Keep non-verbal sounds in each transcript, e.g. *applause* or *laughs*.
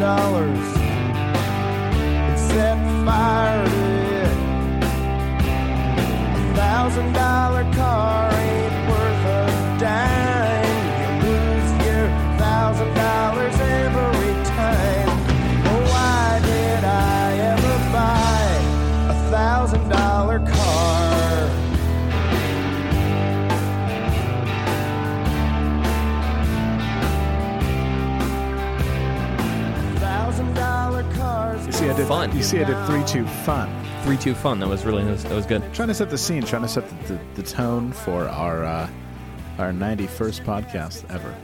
Dollars and set fire to it. A thousand dollar car Fun. You see, I did three two fun. Three two fun. That was really that was, that was good. Trying to set the scene, trying to set the, the, the tone for our uh, our ninety first podcast ever,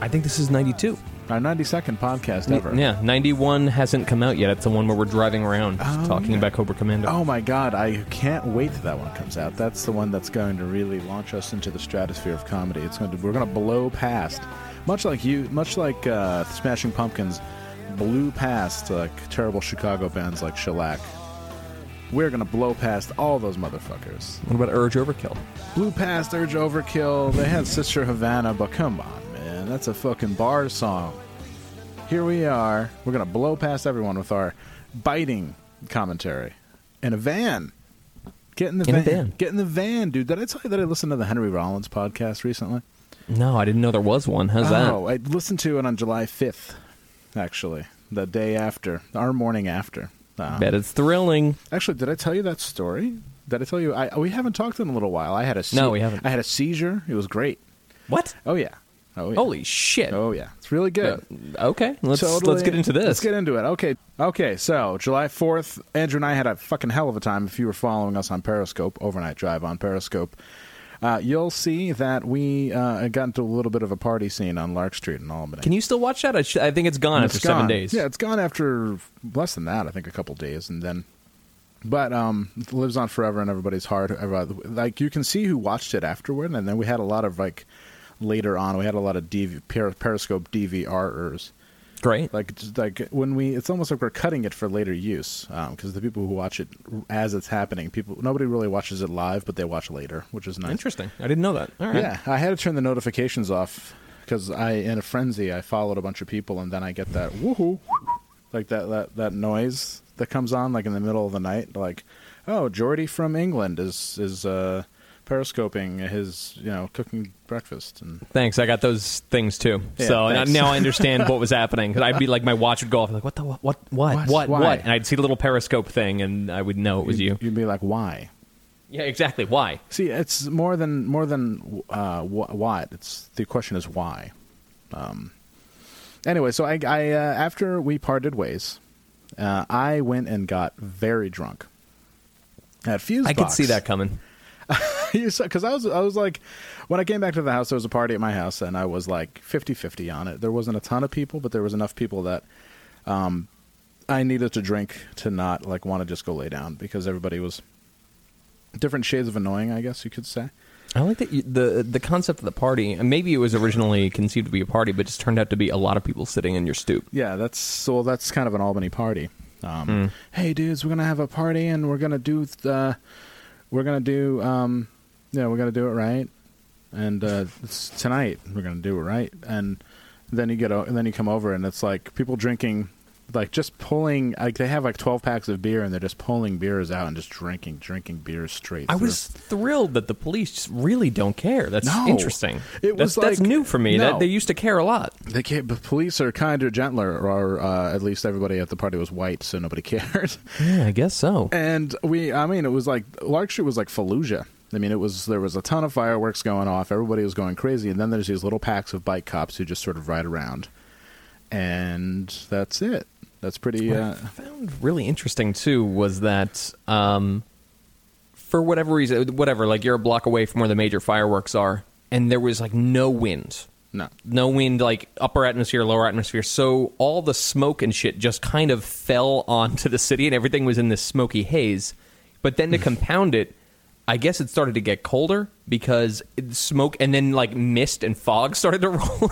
I think this is ninety two. our ninety second podcast ever. Yeah, ninety one hasn't come out yet. It's the one where we're driving around Oh, talking yeah. about Cobra Commander. Oh my god, I can't wait till that one comes out. That's the one that's going to really launch us into the stratosphere of comedy. It's going to we're going to blow past, much like you, much like uh, Smashing Pumpkins blew past like terrible Chicago bands like Shellac. We're to blow past all those motherfuckers. What about Urge Overkill? Blew past Urge Overkill. They had Sister Havana, but come on, man. That's a fucking bar song. Here we are. We're to blow past everyone with our biting commentary in a van. Get in the In van. van. Get in the van, dude. Did I tell you that I listened to the Henry Rollins podcast recently? No, I didn't know there was one. How's oh, that oh, I listened to it on July 5th, actually. The day after. Our morning after. that? Um, Bet it's thrilling. Actually, did I tell you that story? Did I tell you? I, we haven't talked in a little while. I had a No, we haven't. I had a seizure. It was great. What? Oh yeah. Oh yeah. Holy shit! Oh yeah. It's really good. Uh, okay, let's Totally- let's get into this. Let's get into it. Okay. Okay. So July fourth, Andrew and I had a fucking hell of a time. If you were following us on Periscope, overnight drive on Periscope, uh, you'll see that we uh, got into a little bit of a party scene on Lark Street in Albany. Can you still watch that? I, sh- I think it's gone It's after seven days. Yeah, it's gone after less than that. I think a couple days, and then, but um, it lives on forever in everybody's heart. Like you can see who watched it afterward, and then we had a lot of like later on. We had a lot of DV, per, Periscope DVRers. Great. Like just like when we, it's almost like we're cutting it for later use because the people who watch it as it's happening, people nobody really watches it live, but they watch later, which is nice. Interesting. I didn't know that. All right. Yeah, I had to turn the notifications off because I, in a frenzy, I followed a bunch of people, and then I get that woohoo, like that that that noise that comes on like in the middle of the night, like, oh, Jordy from England is is uh, periscoping his you know cooking breakfast, and Thanks. I got those things too. Yeah, so now- now I understand *laughs* what was happening. 'Cause I'd be like, my watch would go off. Like, what the what what what What? what Why? what? And I'd see the little periscope thing, and I would know it was you. You'd be like, why? Yeah, exactly. Why? See, it's more than more than uh, wh- what. It's the question is why. Um, anyway, so I, I uh, after we parted ways, uh, I went and got very drunk at Fuse. I could see that coming. *laughs* because I was I was like when I came back to the house, there was a party at my house, and I was like 50-50 on it. There wasn't a ton of people, but there was enough people that um, I needed to drink to not like want to just go lay down because everybody was different shades of annoying, I guess you could say. I like that you, the the concept of the party. and Maybe it was originally conceived to be a party, but just turned out to be a lot of people sitting in your stoop. Yeah, that's so that's kind of an Albany party. Um, Hmm. Hey, dudes, we're gonna have a party and we're gonna do the, we're gonna do um, yeah, we're gonna do it right, and uh, tonight we're gonna do it right, and then you get and then you come over and it's like people drinking like just pulling like they have like 12 packs of beer and they're just pulling beers out and just drinking drinking beers straight I through. was thrilled that the police just really don't care. That's No. interesting. It was that's, that's new for me. no. That they used to care a lot. they can't, the police are kinder gentler or uh, at least everybody at the party was white so nobody *laughs* cared Yeah, I guess so. and we i mean it was like lark street was like fallujah i mean it was there was a ton of fireworks going off everybody was going crazy and then there's these little packs of bike cops who just sort of ride around and that's it that's pretty What uh, I found really interesting too was that um, for whatever reason, whatever, like you're a block away from where the major fireworks are, and there was like no wind. no No wind, like upper atmosphere, lower atmosphere. So all the smoke and shit just kind of fell *laughs* onto the city, and everything was in this smoky haze. But then to *laughs* compound it, I guess it started to get colder because smoke and then like mist and fog *laughs* started to roll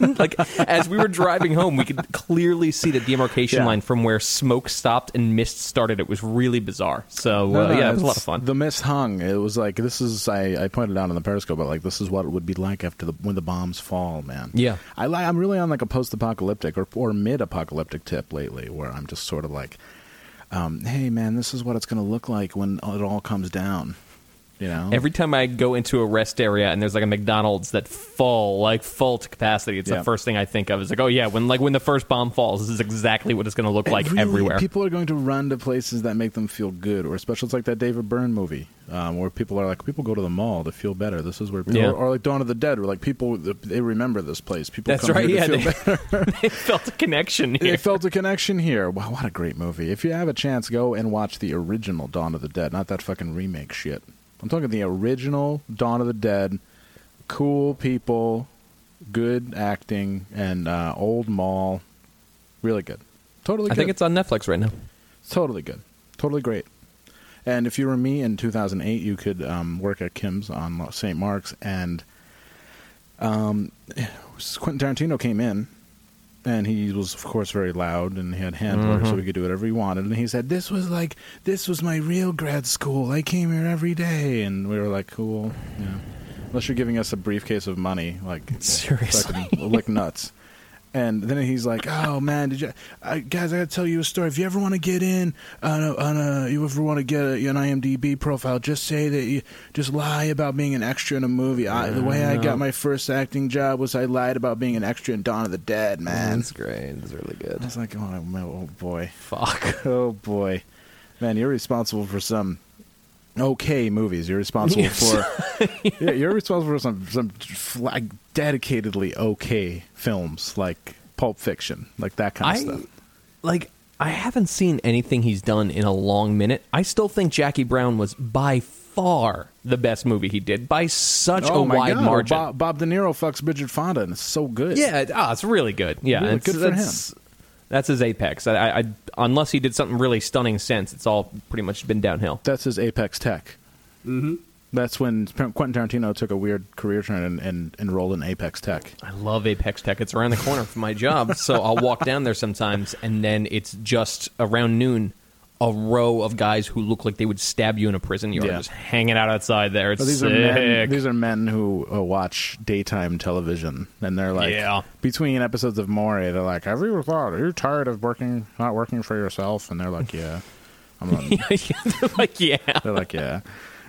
in. *laughs* like as we were driving home, we could clearly see the demarcation Yeah. line from where smoke stopped and mist started. It was really bizarre. So No, uh, no, yeah, it was a lot of fun. The mist hung. It was like this is. I, I pointed out on the Periscope, but like this is what it would be like after the when the bombs fall, man. Yeah. I I'm really on like a post-apocalyptic or or mid-apocalyptic tip lately, where I'm just sort of like, um, hey man, this is what it's going to look like when it all comes down. You know, Every time I go into a rest area and there's like a McDonald's that full, like full to capacity, it's Yeah. the first thing I think of. Is like, oh yeah, when like when the first bomb falls, this is exactly what it's going to look like Really, everywhere. People are going to run to places that make them feel good, or especially it's like that David Byrne movie, um, where people are like, people go to the mall to feel better. This is where, Yeah. or, or like Dawn of the Dead, where like people they remember this place. People That's come right. here Yeah, to they, *laughs* better. they felt a connection Here. They felt a connection here. Wow, what a great movie! If you have a chance, go and watch the original Dawn of the Dead, not that fucking remake shit. I'm talking the original Dawn of the Dead. Cool people, good acting, and uh, old mall. Really good. Totally good. I think it's on Netflix right now. Totally good. Totally great. And if you were me in 2008, you could um, work at Kim's on St. Mark's, and um, *sighs* Quentin Tarantino came in, and he was, of course, very loud, and he had handlers, so mm-hmm. he could do whatever he wanted. And he said, "This was like this was my real grad school. I came here every day." And we were like, "Cool, yeah." Unless you're giving us a briefcase of money, like *laughs* Seriously. lick nuts. And then he's like, "Oh man, did you I, guys? I gotta tell you a story. If you ever want to get in on a, on a you ever want to get a, an IMDb profile, just say that you just lie about being an extra in a movie. I, the way I got my first acting job was I lied about being an extra in Dawn of the Dead. Mm, man, That's great. That's really good. I was like, oh, my, oh boy, Fuck. *laughs* oh boy, man, you're responsible for some okay movies. You're responsible for *laughs* yeah, you're responsible for some some like dedicatedly okay films like Pulp Fiction, like that kind of I stuff. like. I haven't seen anything he's done in a long minute. I still think Jackie Brown was by far the best movie he did by such oh a my wide God, margin. Bob, Bob De Niro fucks Bridget Fonda, and it's so good. Yeah, it- ah, it's really good. Yeah, Really it's, good for that's, That's his apex. I, I, I, unless he did something really stunning since, it's all pretty much been downhill. that's his apex tech. Mm-hmm. That's when Quentin Tarantino took a weird career turn and, and enrolled in Apex Tech. I love Apex Tech. It's around the corner from my job, so I'll walk down there sometimes, and then it's just around noon. A row of guys who look like they would stab you in a prison yard, Yeah. just hanging out outside there. It's But these sick. are men. These are men who uh, watch daytime television, and they're like, Yeah. between episodes of Maury, they're like, "Have you ever thought? Are you tired of working, not working for yourself?" And they're like, "Yeah." I'm *laughs* like, like, yeah. they're like, "Yeah."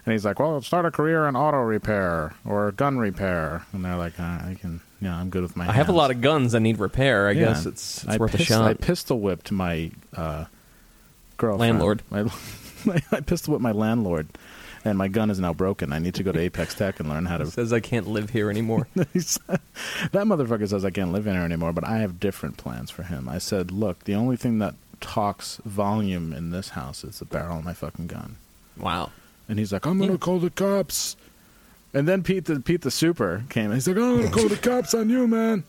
And he's like, "Well, start a career in auto repair or gun repair." And they're like, uh, "I can, yeah, I'm good with my." I have a lot of guns that need repair. I Yeah. guess it's, it's I worth pist- a shot. I pistol whipped my uh, girlfriend. Landlord. *laughs* My, I pistol whipped my landlord, and my gun is now broken. I need to go to Apex Tech and learn how to *laughs* says I can't live here anymore. *laughs* That motherfucker says I can't live in here anymore, but I have different plans for him. I said, look, the only thing that talks volume in this house is the barrel of my fucking gun. wow. And he's like, I'm gonna call the cops. And then Pete the Pete the Super came. and He's like, I'm gonna call the cops on you, man.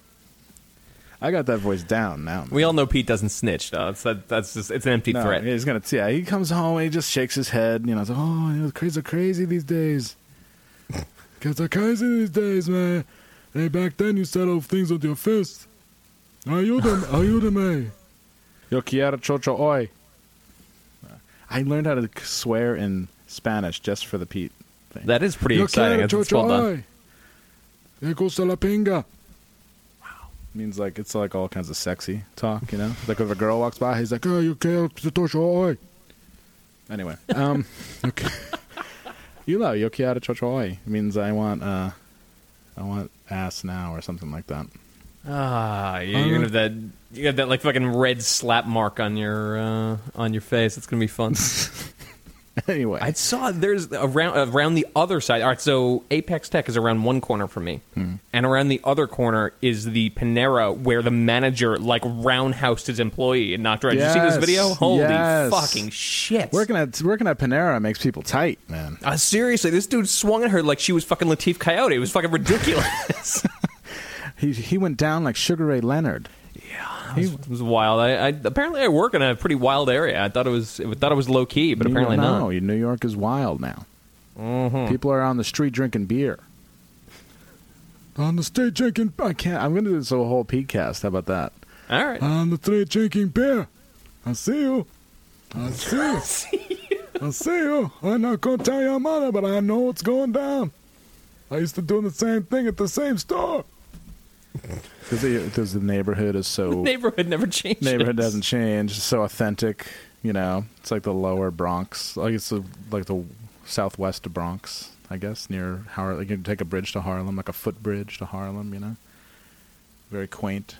I got that voice down now. man. We all know Pete doesn't snitch, though. It's that, that's just it's an empty no, threat. He's gonna yeah. He comes home and he just shakes his head. You know, it's like, oh, you know, kids are crazy these days. *laughs* kids are crazy these days, man. Hey, back then you settle things with your fist. Ayúdame, ayúdame. Yo quiero chocho hoy. I learned how to swear in Spanish just for the Pete thing. That is pretty Yo exciting. quiero It's, it's well chocho done. hoy. Me gusta la pinga. Means like it's like all kinds of sexy talk, you know. Like if a girl walks by, he's like, "Oh, you can't oi." Anyway, um, *laughs* okay. you know, yo quiero chochoy means I want, uh, I want ass now or something like that. Ah, yeah, you're gonna have that. You have that like fucking red slap mark on your uh, on your face. It's gonna be fun. *laughs* *laughs* anyway, I saw there's around around the other side. All right, so Apex Tech is around one corner from me, Hmm. and around the other corner is the Panera where the manager like roundhoused his employee and knocked her out. Did you see this video? Holy yes. fucking shit! working at working at Panera makes people tight, man. Uh, seriously, this dude swung at her like she was fucking Latif Coyote. It was fucking ridiculous. *laughs* He he went down like Sugar Ray Leonard. It was wild. I, I apparently I work in a pretty wild area. I thought it was I thought it was low key, but You apparently don't not. New York is wild now. Mm-hmm. People are on the street drinking beer. On the street drinking. I can't. I'm going to do this a whole podcast. How about that? All right. On the street drinking beer. I see you. I *laughs* see you. I see you. I'm not going to tell your mother, but I know what's going down. I used to do the same thing at the same store. Because the neighborhood is so *laughs* neighborhood never changes. neighborhood doesn't change. It's so authentic, you know. It's like the lower Bronx, like it's the, like the southwest of Bronx, I guess, near Harlem. Like you can take a bridge to Harlem, like a footbridge to Harlem, you know. Very quaint.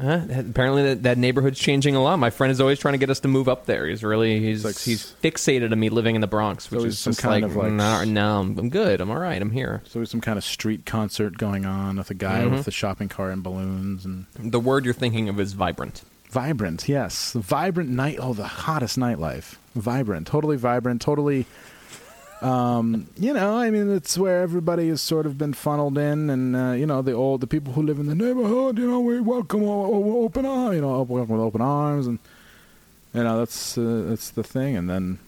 Huh? Apparently, that, that neighborhood's changing a lot. My friend is always trying to get us to move up there. He's really he's like he's fixated on me living in the Bronx, which is some kind like, of, like- no, no, I'm, I'm good. I'm all right. I'm here. So there's some kind of street concert going on with a guy Mm-hmm. with a shopping cart and balloons and The word you're thinking of is vibrant. vibrant. Yes, vibrant night. Oh, the hottest nightlife. Vibrant, totally vibrant, totally. Um, you know, I mean, it's where everybody has sort of been funneled in, and uh, you know, the old, the people who live in the neighborhood, you know, we welcome o- open arms, you know, welcome with open arms, and you know, that's uh, that's the thing. And then,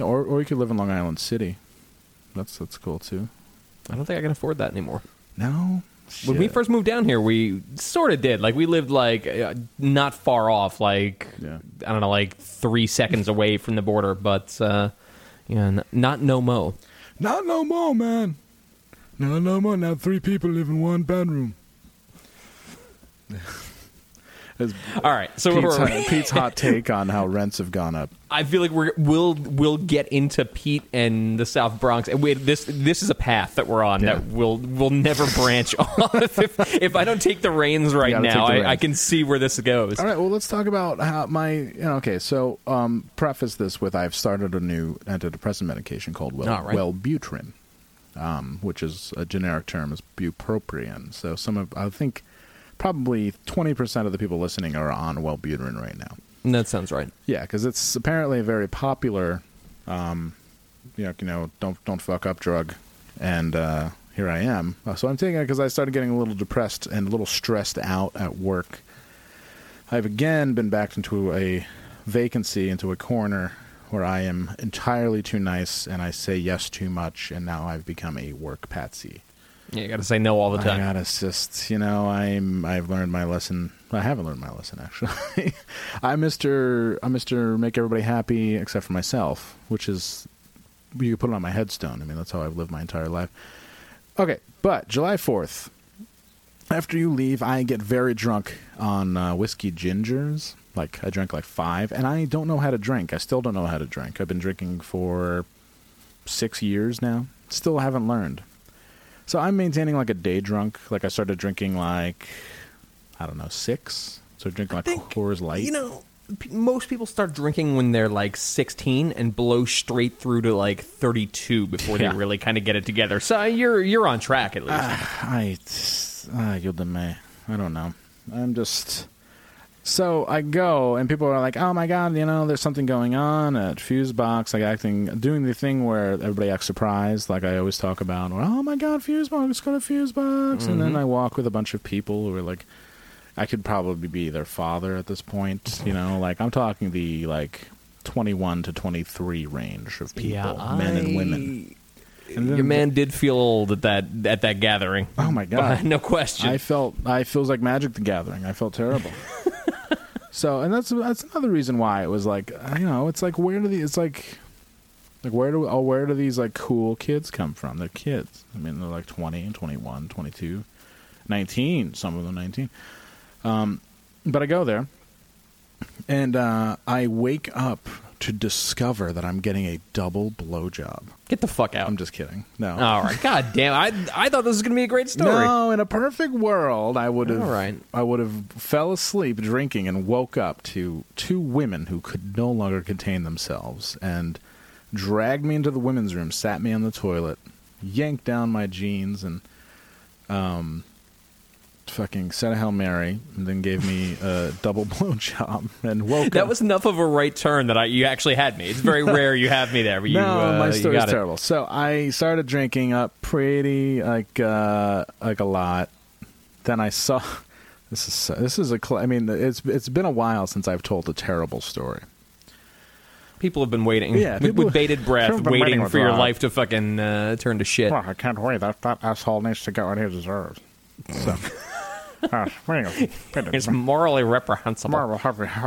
or or you could live in Long Island City. That's that's cool too. I don't think I can afford that anymore. No, When we first moved down here, we sort of did. Like we lived like uh, not far off, like Yeah. I don't know, like three seconds away from the border. But uh, yeah, n- not no mo. Not no more, man. Not no more. Now three people live in one bedroom. *laughs* *laughs* All right, so Pete's, we're- *laughs* Pete's hot take on how rents have gone up. I feel like we're, we'll we'll get into Pete and the South Bronx. And wait, this this is a path that we're on Yeah. that will will never branch *laughs* off. if, if I don't take the reins right now, take the I, I can see where this goes. All right, well, let's talk about how my. You know, okay, so um, preface this with I've started a new antidepressant medication called right. Wellbutrin, um, which is a generic term is bupropion. So some of I think probably twenty percent of the people listening are on Wellbutrin right now. That sounds right. Yeah, because it's apparently a very popular, um, you know, you know, don't don't fuck up drug, and uh, here I am. Uh, So I'm taking it because I started getting a little depressed and a little stressed out at work. I've again been backed into a vacancy, into a corner where I am entirely too nice and I say yes too much, and now I've become a work patsy. Yeah, you got to say no all the time. I gotta just, you know, I'm I've learned my lesson. I haven't learned my lesson actually. *laughs* I'm Mister I'm Mister Make everybody happy except for myself, which is you could put it on my headstone. I mean, that's how I've lived my entire life. Okay, but July Fourth, after you leave, I get very drunk on uh, whiskey gingers. Like I drank like five, and I don't know how to drink. I still don't know how to drink. I've been drinking for six years now. Still haven't learned. So I'm maintaining like a day drunk. Like I started drinking like I don't know six. So drinking like think, Coors Light. You know, p- most people start drinking when they're like 16 and blow straight through to like 32 before Yeah. they really kind of get it together. So you're you're on track at least. I ah, you the me. I don't know. I'm just so I go and people are like, "Oh my god, you know, there's something going on at Fusebox." Like acting, doing the thing where everybody acts surprised, like I always talk about. Or, oh my god, Fusebox, go to Fusebox, and then mm-hmm. I walk with a bunch of people who are like, I could probably be their father at this point. You know, like I'm talking the like 21 to 23 range of people, men and women. And Your man did feel old at that at that gathering. Oh my God. *laughs* no question. I felt I feels like Magic the Gathering. I felt terrible. *laughs* so, and that's that's another reason why it was like you know, it's like where do these it's like like where do oh where do these like cool kids come from? They're kids. I mean, they're like 20 and 21, 22, 19, some of them 19. Um, but I go there, and uh, I wake up to discover that I'm getting a double blowjob. Get the fuck out. I'm just kidding. No. All right. God *laughs* damn. I I thought this was going to be a great story. No, in a perfect world, I would have. All right. I would have fell asleep drinking and woke up to two women who could no longer contain themselves and dragged me into the women's room, sat me on the toilet, yanked down my jeans, and um, fucking said a hail mary, and then gave me a *laughs* double blow job and woke That up. was enough of a right turn that I you actually had me. It's very rare you have me there, but you, *laughs* no, uh, my story's it. terrible. So I started drinking up pretty like uh, like a lot. Then I saw *laughs* this is this is a cl- I mean it's it's been a while since I've told a terrible story. People have been waiting Yeah, with, with bated breath, people have been waiting for your life to fucking uh, turn to shit. I can't wait. That that asshole needs to get what he deserves. So. *laughs* It's morally reprehensible.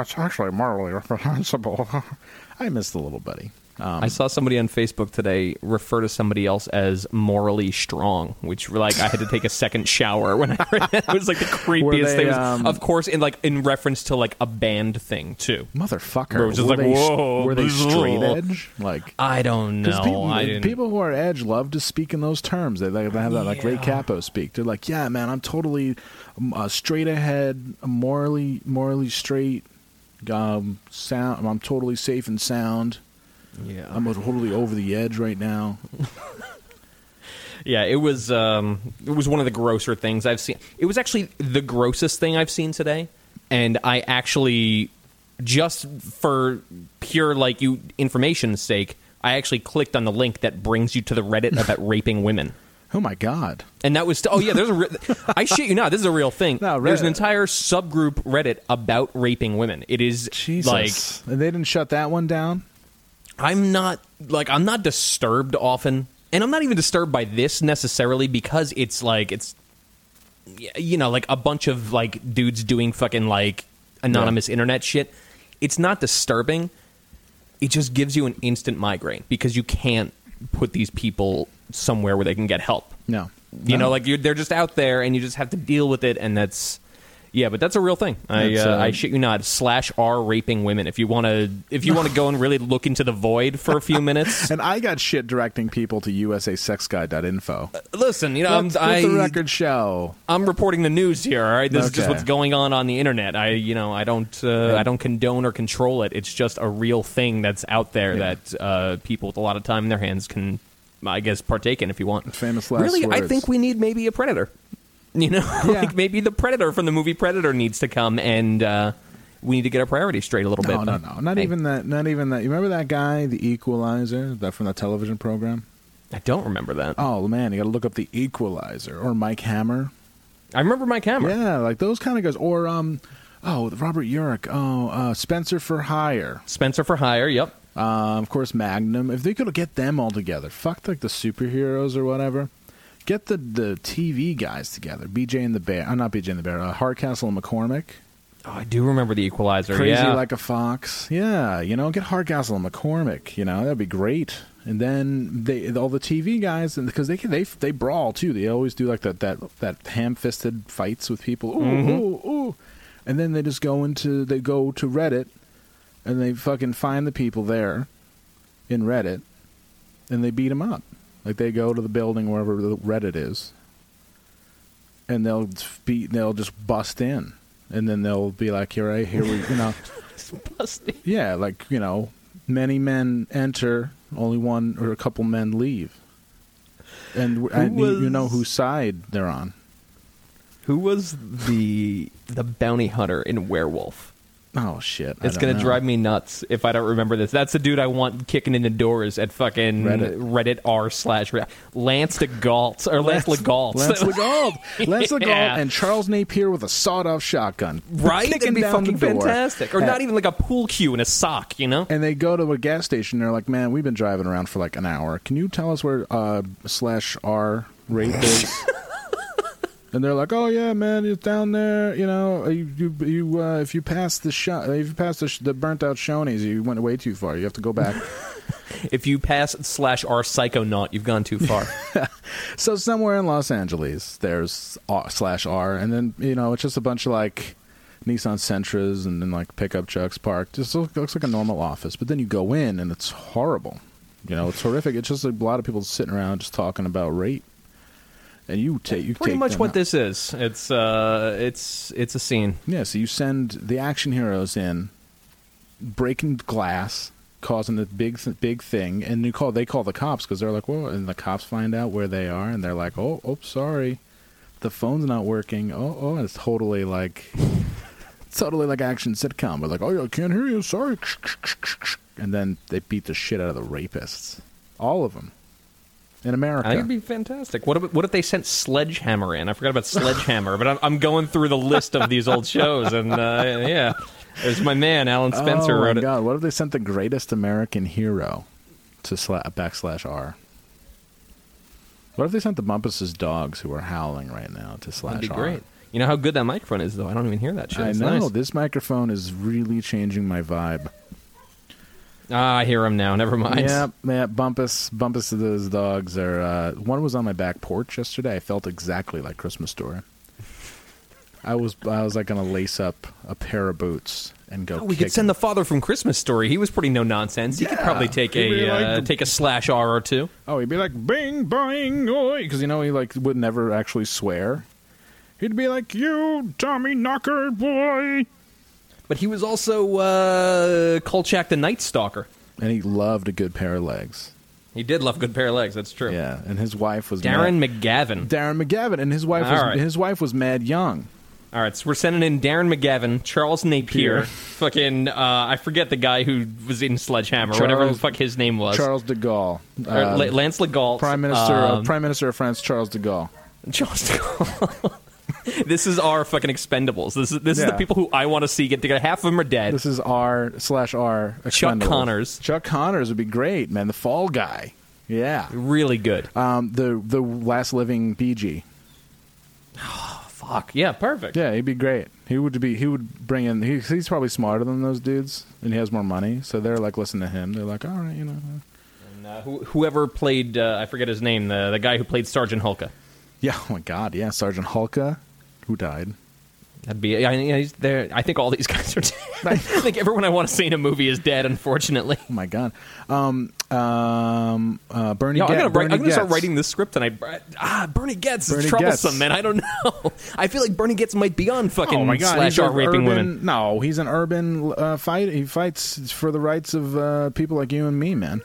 it's actually morally reprehensible. *laughs* I miss the little buddy. Um, I saw somebody on Facebook today refer to somebody else as morally strong, which like I had to take a second shower when *laughs* I read that. It was like the creepiest they, thing. Um, of course, in like in reference to like a band thing too. motherfucker. Bro, it was just were like, they, whoa, were they straight edge? Like I don't know. People, I people who are edge love to speak in those terms. They, they have that like Ray Cappo speak. They're like, "Yeah, man, I'm totally um, uh, straight ahead, morally morally straight. Um, sound. I'm totally safe and sound. Yeah, I'm totally over the edge right now. *laughs* Yeah, it was um, it was one of the grosser things I've seen. It was actually the grossest thing I've seen today, and I actually just for pure like you information's sake, I actually clicked on the link that brings you to the Reddit about *laughs* raping women. Oh my god! And that was oh yeah, there's a re- *laughs* I shit you not, this is a real thing. No, there's an entire subgroup Reddit about raping women. It is Jesus, like and they didn't shut that one down. I'm not like I'm not disturbed often, and I'm not even disturbed by this necessarily because it's like it's you know like a bunch of like dudes doing fucking like anonymous internet shit. It's not disturbing. It just gives you an instant migraine because you can't put these people somewhere where they can get help. No, You No. know, like you're, they're just out there, and you just have to deal with it, and that's yeah. But that's a real thing. I uh, uh, I shit you not. Slash R raping women. If you want to, if you want to go and really look into the void for a few *laughs* minutes, And I got shit directing people to usasexguy.info. listen. You know, I'm, Let, I, the record show. I'm reporting the news here. All right, this is just what's going on on the internet. I, you know, I don't, uh, I don't condone or control it. It's just a real thing that's out there Yeah. that uh, people with a lot of time in their hands can, I guess, partake in if you want. Famous last really, I think we need maybe a predator. You know, *laughs* Yeah. like maybe the predator from the movie Predator needs to come, and uh, we need to get our priorities straight a little No, bit. no, But, no. Not hey, even that. Not even that. You remember that guy, the Equalizer, that from the television program? I don't remember that. Oh man, you got to look up the Equalizer or Mike Hammer. I remember Mike Hammer. Yeah, like those kind of guys. Or um, oh, Robert Urich. Oh, uh, Spencer for Hire. Spencer for Hire. Yep. Uh, of course, Magnum. If they could get them all together, fuck like the superheroes or whatever. Get the the TV guys together. BJ and the Bear. Uh, not BJ and the Bear. Uh, Hardcastle and McCormick. Oh, I do remember the Equalizer. Crazy yeah. like a fox. Yeah, you know, get Hardcastle and McCormick. You know, that'd be great. And then they all the TV guys, and because they can, they they brawl too. They always do like that that that ham fisted fights with people. Ooh, Mm-hmm. ooh, ooh. And then they just go into they go to Reddit, and they fucking find the people there, in Reddit, and they beat them up. Like they go to the building wherever the Reddit is, and they'll be they'll just bust in, and then they'll be like, "Here, I here we you know." *laughs* Yeah, like you know, many men enter, only one or a couple men leave, and, and you, you know was- whose side they're on. Who was the the bounty hunter in Werewolf? Oh shit! I It's gonna know. drive me nuts if I don't remember this. That's the dude I want kicking in the doors at fucking Reddit. Reddit, r slash Lance DeGalt or Lance LeGalt. Lance Legault, Lance *laughs* Legault, Yeah. and Charles Napier with a sawed-off shotgun, right? kicking It'd be fucking fantastic. Or And- not even like a pool cue and a sock, you know? And they go to a gas station. They're like, "Man, we've been driving around for like an hour. Can you tell us where uh, slash R rape is?" *laughs* and they're like, "Oh yeah, man, it's down there. You know, uh, you you, you uh, if you pass the shot, uh, if you pass the, sh- the burnt out Shoney's, you went way too far. You have to go back." *laughs* If you pass slash r psychonaut, you've gone too far. *laughs* so somewhere in Los Angeles, there's R, slash R, and then you know it's just a bunch of like Nissan Sentras and then like pickup trucks parked. Just look, looks like a normal office. But then you go in and it's horrible. You know, it's horrific. It's just a lot of people sitting around just talking about rape. And you take you Pretty take much what out. this is. It's uh, it's it's a scene. Yeah, so you send the action heroes in, breaking glass, causing a big big thing, and you call they call the cops because they're like, well, And the cops find out where they are, and they're like, "Oh, oh, sorry, the phone's not working." Oh, oh, and it's totally like, *laughs* totally like action sitcom. We're like, "Oh, I can't hear you. Sorry," *laughs* and then they beat the shit out of the rapists, all of them, in America. I think it'd be fantastic. What if, what if they sent Sledgehammer in? I forgot about Sledgehammer, but I'm, I'm going through the list of these old shows, and uh, yeah, there's my man Alan Spencer oh wrote my it. god! What if they sent the greatest American hero to sla- backslash R? What if they sent the Bumpus's dogs who are howling right now to slash That'd be R? great. You know how good that microphone is, though. I don't even hear that shit. I It's know nice. this microphone is really changing my vibe. Ah, I hear him now. Never mind. Yeah, yeah. Bumpus, Bumpus, those dogs are. Uh, one was on my back porch yesterday. I felt exactly like Christmas Story. I was, I was like gonna lace up a pair of boots and go. Oh, we kick could send him. the father from Christmas Story. He was pretty no nonsense. He could probably take He'd a like uh, the- take a slash R or two. Oh, he'd be like bing bang oi, because you know he like would never actually swear. He'd be like, "You Tommy knocker boy," But he was also uh, Kolchak the Night Stalker. and he loved a good pair of legs. He did love good pair of legs. That's true. Yeah, and his wife was Darren mad, McGavin. Darren McGavin, and his wife All was right. his wife was mad young. All right, so we're sending in Darren McGavin, Charles Napier, Pier. *laughs* fucking uh, I forget the guy who was in Sledgehammer, whatever the fuck his name was. Charles de Gaulle, um, La- Lance Legault, Prime Minister, uh, um, Prime Minister of France, Charles de Gaulle. Charles de Gaulle. *laughs* *laughs* this is our fucking Expendables. This is this is Yeah. the people who I want to see get together. Half of them are dead. This is R slash R. Chuck Expendables. Connors. Chuck Connors would be great, man. The Fall Guy. Yeah. really good. Um, the the last living Bee Gee. Oh *sighs* fuck yeah, perfect. Yeah, he'd be great. He would be. He would bring in. He, he's probably smarter than those dudes, and he has more money. So they're like, listen to him. They're like, all right, you know. And, uh, who, whoever played, uh, I forget his name, the the guy who played Sergeant Hulka. Yeah. Oh my God. Yeah. Sergeant Hulka, who died. That'd be. I, there. I think all these *laughs* guys are dead. *laughs* I think everyone I want to see in a movie is dead. Unfortunately. Oh my God. Um. Um. Uh, Bernie. Yo, I'm gonna, Bernie I'm gonna start Goetz. writing this script tonight. Br- Ah, Bernie Goetz Bernie is troublesome, Goetz. man. I don't know. I feel like Bernie Goetz might be on fucking Oh my God! slash he's R raping urban, women. No, he's an urban uh, fight. He fights for the rights of uh, people like you and me, man.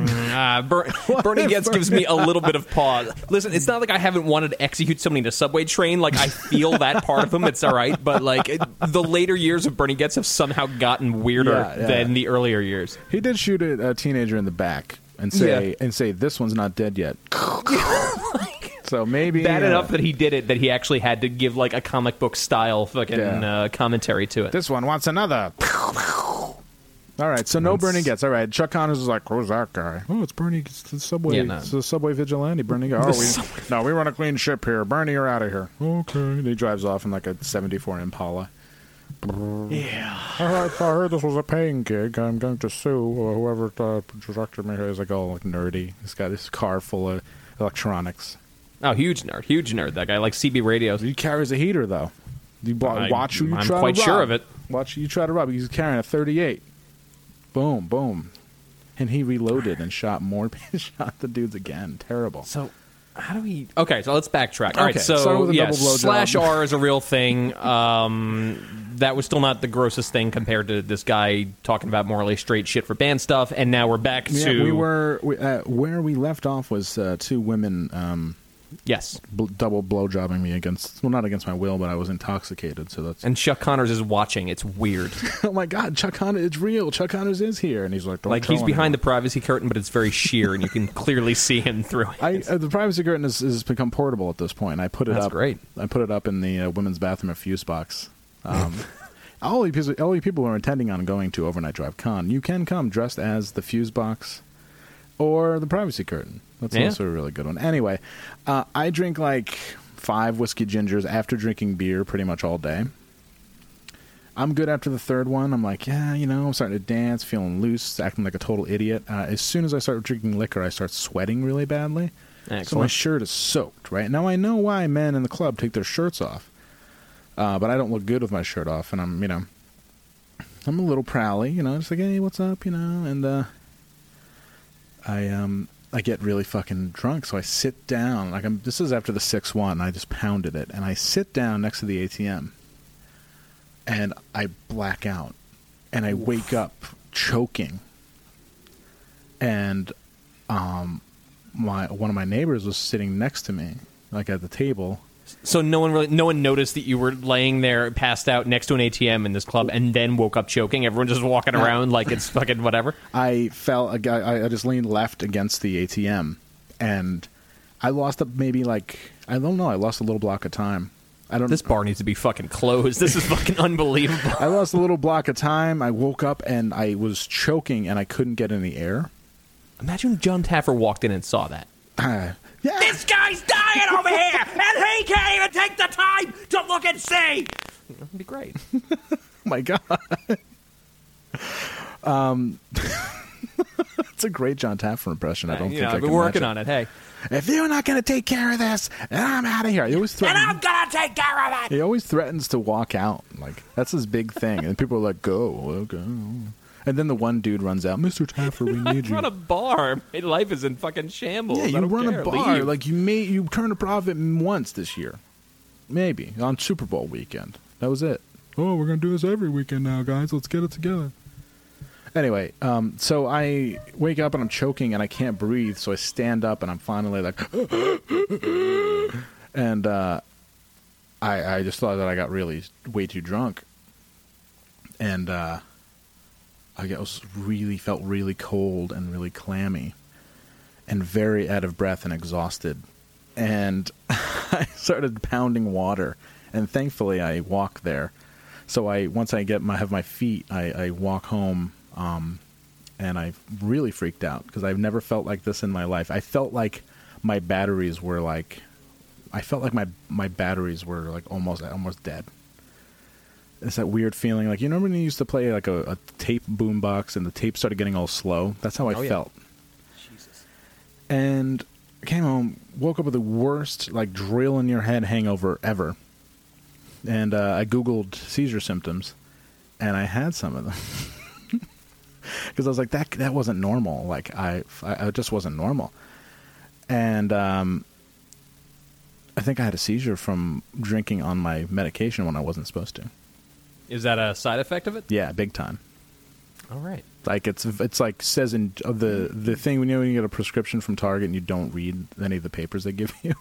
Ah, Ber- *laughs* Bernie Goetz gives me a little bit of pause. Listen, it's not like I haven't wanted to execute somebody in a subway train. Like I feel that part of him. It's all right, but like it, the later years of Bernie Goetz have somehow gotten weirder Yeah, yeah. than the earlier years. He did shoot a, a teenager in the back and say Yeah. and say this one's not dead yet. *laughs* so maybe Bad uh, enough that he did it that he actually had to give like a comic book style fucking Yeah. uh, commentary to it. this one wants another. *laughs* All right, so no That's- Bernie Goetz. All right, Chuck Connors is like, who's that guy? Oh, it's Bernie. It's the subway. Yeah, no. It's the subway vigilante. Bernie. Oh, we, no, we run a clean ship here. Bernie, you're out of here. Okay. And he drives off in like a '74 Impala. Yeah. I heard, I heard this was a paying gig. I'm going to sue uh, whoever uh, directed me. Here. He's like all like nerdy. He's got this car full of electronics. Oh, huge nerd, huge nerd. That guy like CB radios. He carries a heater though. You wa- I- watch who you I'm try quite to sure rob. of it. Watch who you try to rob. He's carrying a 38. Boom, boom, and he reloaded and shot more. *laughs* shot the dudes again. Terrible. So how do we? Okay, so let's backtrack. All right, Okay, start so yeah, double blowjob. slash R is a real thing. Um, that was still not the grossest thing compared to this guy talking about morally straight shit for band stuff. And now we're back Yeah, to we were we, uh, where we left off was uh, two women um, yes, bl- double blowjobbing me against well not against my will, but I was intoxicated. So that's and Chuck Connors is watching. It's weird. *laughs* oh my god, Chuck Connors, it's real. Chuck Connors is here, and he's like, Don't like he's behind the privacy curtain, but it's very sheer, and you can clearly see him through it. I, uh, the privacy curtain has, has become portable at this point. I put it That's up. great. I put it up in the uh, women's bathroom at Fusebox. Um, *laughs* all you people, all you people who are intending on going to Overnight Drive Con, you can come dressed as the Fusebox or the privacy curtain. That's Yeah. also a really good one. Anyway, uh, I drink like five whiskey gingers after drinking beer pretty much all day. I'm good after the third one. I'm like, yeah, you know, I'm starting to dance, feeling loose, acting like a total idiot. Uh, as soon as I start drinking liquor, I start sweating really badly. So my shirt is soaked, right? Now I know why men in the club take their shirts off. uh, but I don't look good with my shirt off, and I'm you know I'm a little prowly, you know, just like hey, what's up, you know, and uh, I um I get really fucking drunk, so I sit down. Like I'm. This is after the six one. I just pounded it, and I sit down next to the ATM, and I black out, and I wake up choking, and um, my one of my neighbors was sitting next to me, like at the table. So no one really, no one noticed that you were laying there, passed out next to an ATM in this club, and then woke up choking. Everyone just walking around like it's fucking whatever. I fell. I, just leaned left against the ATM, and I lost a, maybe like I don't know. I lost a little block of time. I don't. This bar needs to be fucking closed. This is fucking *laughs* unbelievable. I lost a little block of time. I woke up and I was choking and I couldn't get any air. Imagine John Taffer walked in and saw that. *sighs* *laughs* Yeah. This guy's dying over here, and he can't even take the time to look and see. That'd be great. *laughs* Oh my god. um, *laughs* it's a great John Taffer impression. I don't you think know, I I've can been working match on it. Hey. If you're not going to take care of this, then I'm out of here. He always And threatens. I'm gonna take care of it. He always threatens to walk out. Like that's his big thing, and people are like, "Go, okay." And then the one dude runs out, "Mr. Taffer, we I *laughs* need you." run a bar. My life is in fucking shambles. Yeah, I you don't run care. a bar. Leave. Like you may you turned a profit once this year, maybe on Super Bowl weekend. That was it. Oh, we're gonna do this every weekend now, guys. Let's get it together. Anyway, um, so I wake up and I'm choking and I can't breathe. So I stand up and I'm finally like, *gasps* and uh, I I just thought that I got really way too drunk, and uh, I was really felt really cold and really clammy and very out of breath and exhausted. And *laughs* I started pounding water, and thankfully I walk there. So I once I get my have my feet, I, I walk home, um, and I really freaked out because I've never felt like this in my life. I felt like my batteries were like, I felt like my my batteries were like almost almost dead. It's that weird feeling, like you know when you used to play like a, a tape boombox and the tape started getting all slow. That's how I Oh, yeah. felt and came home, woke up with the worst like drill in your head hangover ever, and uh, I googled seizure symptoms, and I had some of them *laughs* because I was like that that wasn't normal. Like I I it just wasn't normal, and um, I think I had a seizure from drinking on my medication when I wasn't supposed to. Is that a side effect of it? Yeah, big time. All right. Like it's it's like says in of the the thing when you know when you get a prescription from Target and you don't read any of the papers they give *laughs* you,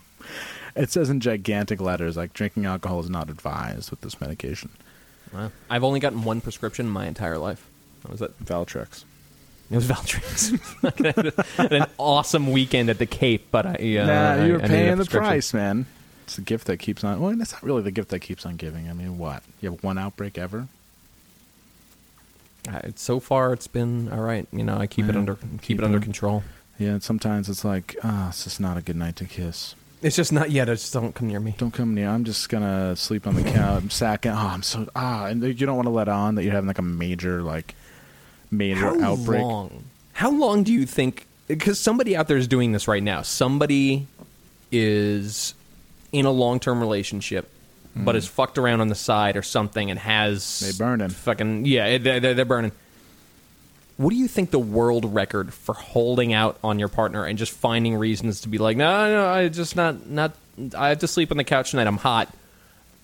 it says in gigantic letters like drinking alcohol is not advised with this medication. Wow. I've only gotten one prescription in my entire life. What was it? Valtrex. It was Valtrex. *laughs* An awesome weekend at the Cape, but I uh, nah, you're I paying the price, man. It's a gift that keeps on. Well, that's not really the gift that keeps on giving. I mean, what? You have one outbreak ever? Uh, it's- so far, it's been all right. You know, I keep it under keep, keep it under it- control. Yeah. And sometimes it's like, ah, it's just not a good night to kiss. It's just not yet. Just don't come near me. Don't come near. I'm just gonna sleep on the couch. I'm sacking. Oh, I'm so ah, and you don't want to let on that you're having like a major like major How outbreak. long? How long do you think? Because somebody out there is doing this right now. Somebody is in a long term relationship, but is fucked around on the side or something, and has They burning. Fucking yeah, they're, they're, they're burning. What do you think the world record for holding out on your partner and just finding reasons to be like, no, no, I just not not. I have to sleep on the couch tonight. I'm hot.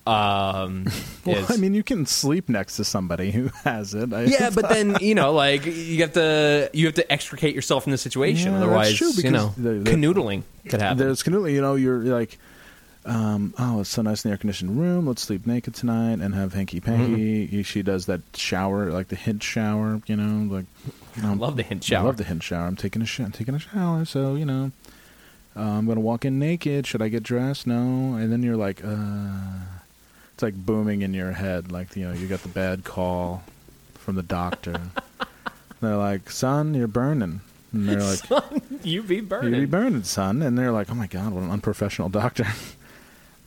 Um, *laughs* Well, is- I mean, you can sleep next to somebody who has it. I, yeah, but then you know, *laughs* like you have to you have to extricate yourself from the situation. Yeah, Otherwise, true, you know, the- the- canoodling could happen. there's canoodling. You know, you're like, um, oh, it's so nice in the air conditioned room. Let's sleep naked tonight and have hanky panky. Mm-hmm. She does that shower, like the hint shower. You know, like I love the hint shower. I love the hint shower. I'm taking a sh- I'm taking a shower, so you know, uh, I'm gonna walk in naked. Should I get dressed? No. And then you're like, uh, it's like booming in your head, like you know, you got the bad call from the doctor. *laughs* they're like, son, you're burning. And they're like, *laughs* you be burning. you be burning, son. And they're like, oh my god, what an unprofessional doctor. *laughs*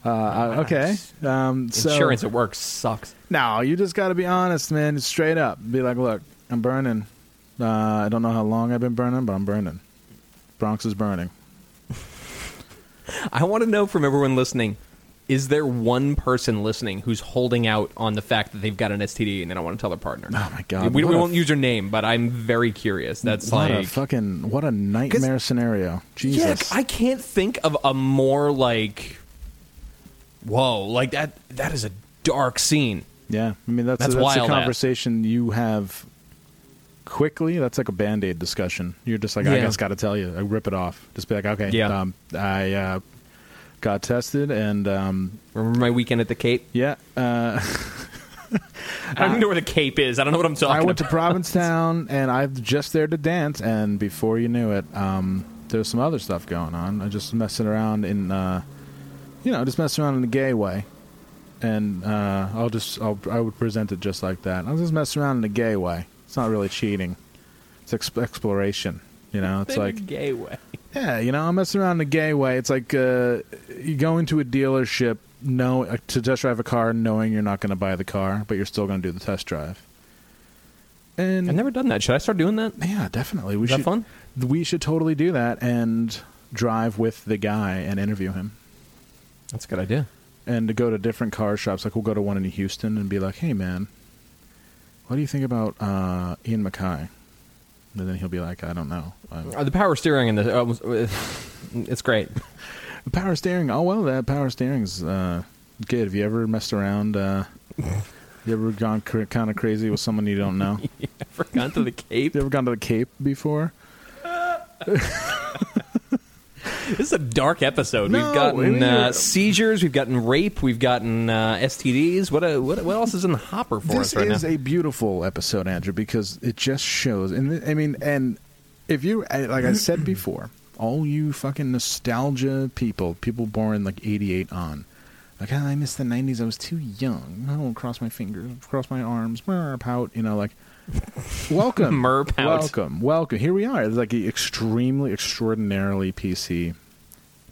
Uh, okay. Um, so, Insurance at work sucks. no, you just got to be honest, man. Straight up, be like, look, I'm burning. Uh, I don't know how long I've been burning, but I'm burning. Bronx is burning. *laughs* I want to know from everyone listening: is there one person listening who's holding out on the fact that they've got an STD and they don't want to tell their partner? Oh my God, We, we won't f- use your name, but I'm very curious. That's what like a fucking what a nightmare scenario. Jesus. Yeah, I can't think of a more like whoa, like that. That is a dark scene. Yeah, I mean that's That's a, that's a conversation you have quickly. That's like a band aid discussion. You're just like, I Yeah. just got to tell you, I rip it off. Just be like, okay, Yeah. um, I uh, got tested, and um, Remember my weekend at the Cape? yeah, uh, *laughs* I don't even know where the Cape is. I don't know what I'm talking about. I went to. Provincetown, *laughs* and I was just there to dance. And before you knew it, um, there's some other stuff going on. I just messing around in, uh, you know, just messing around in a gay way. And uh, I'll just, I'll, I would present it just like that. I was just messing around in a gay way. It's not really cheating. It's exp- exploration. You know, it's like gay way. yeah, you know, I'm messing around in a gay way. It's like uh, you go into a dealership know uh, to test drive a car, knowing you're not going to buy the car, but you're still going to do the test drive. And I've never done that. Should I start doing that? yeah, definitely. We Is should fun? We should totally do that and drive with the guy and interview him. That's a good idea. And to go to different car shops, like we'll go to one in Houston and be like, "Hey, man, what do you think about uh, Ian MacKaye?" And then he'll be like, "I don't know." Uh, the power steering and the uh, uh, *laughs* it's great. The *laughs* power steering. Oh well, that power steering's uh, good. Have you ever messed around? Uh, you ever gone cr- kind of crazy with someone you don't know? *laughs* you Ever gone to the Cape? You ever gone to the Cape before? *laughs* This is a dark episode. No, we've gotten uh, seizures, we've gotten rape, we've gotten uh, STDs. What, uh, what what else is in the hopper for this us right now? This is a beautiful episode, Andrew, because it just shows. And th- I mean, and if you, like I said *clears throat* before, all you fucking nostalgia people, people born like '88 on, like "Ah, I missed the '90s. I was too young. I don't cross my fingers, cross my arms, pout. You know, like. Welcome, Mer pout. welcome, welcome. Here we are. It's like the extremely, extraordinarily PC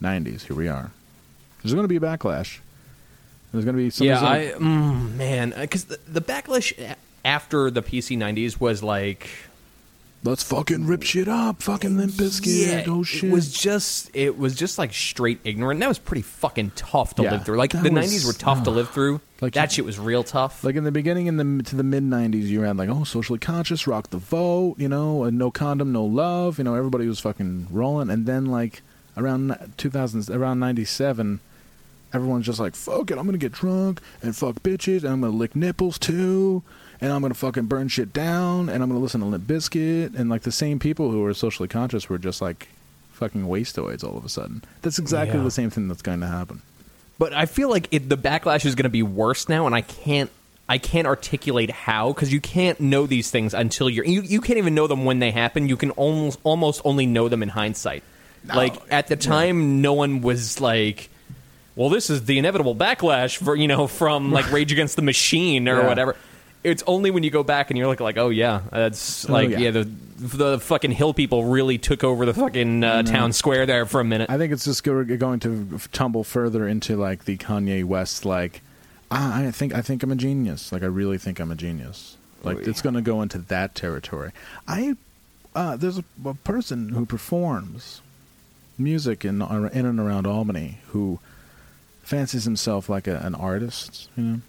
'90s. Here we are. There's going to be a backlash. There's going to be some yeah, I mm, man, because the, the backlash after the PC '90s was like, Let's fucking rip shit up, fucking Limp Bizkit. yeah, oh shit. it was just it was just like straight ignorant. That was pretty fucking tough to Yeah, live through. Like the was- '90s were tough to *sighs* live through. Like that you- shit was real tough. like in the beginning, in the to the mid '90s, you had like, oh, socially conscious, rock the vote, you know, and no condom, no love, you know, everybody was fucking rolling. And then like around 2000s, around '97, everyone's just like, fuck it, I'm gonna get drunk and fuck bitches, and I'm gonna lick nipples too, and I'm gonna fucking burn shit down, and I'm gonna listen to Limp Bizkit, and like the same people who were socially conscious were just like fucking wasteoids all of a sudden. That's exactly Yeah. the same thing that's going to happen. But I feel like it, the backlash is going to be worse now, and I can't. I can't articulate how because you can't know these things until you're you, you can't even know them when they happen. You can almost almost only know them in hindsight. like at the time, no one was like, "Well, this is the inevitable backlash for you know from like Rage Against the Machine or Yeah. whatever." It's only when you go back and you're like, like, oh yeah, that's like yeah. yeah. the the fucking hill people really took over the fucking uh, town square there for a minute. I think it's just go- going to tumble further into like the Kanye West like ah, I think I think I'm a genius. Like I really think I'm a genius. Like Oy. it's going to go into that territory. I uh, there's a, a person who performs music in in and around Albany who fancies himself like a, an artist, you know.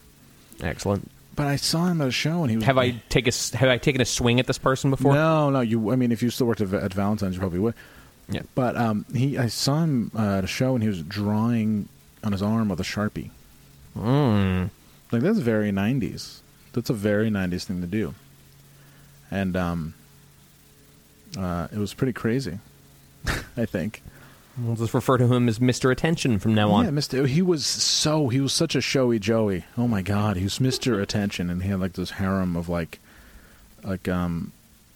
Excellent. But I saw him at a show and he was Have I take a have I taken a swing at this person before? No, no. You. I mean, if you still worked at, at Valentine's, you probably would. Yeah. But um, he, I saw him uh, at a show, and he was drawing on his arm with a sharpie. Mm. Like that's very '90s. That's a very '90s thing to do. And um, uh, it was pretty crazy. *laughs* I think. We'll just refer to him as Mr. Attention from now on. Yeah, Mr. He was so he was such a showy Joey. Oh my God, he was Mr. Attention, and he had like this harem of like, like um,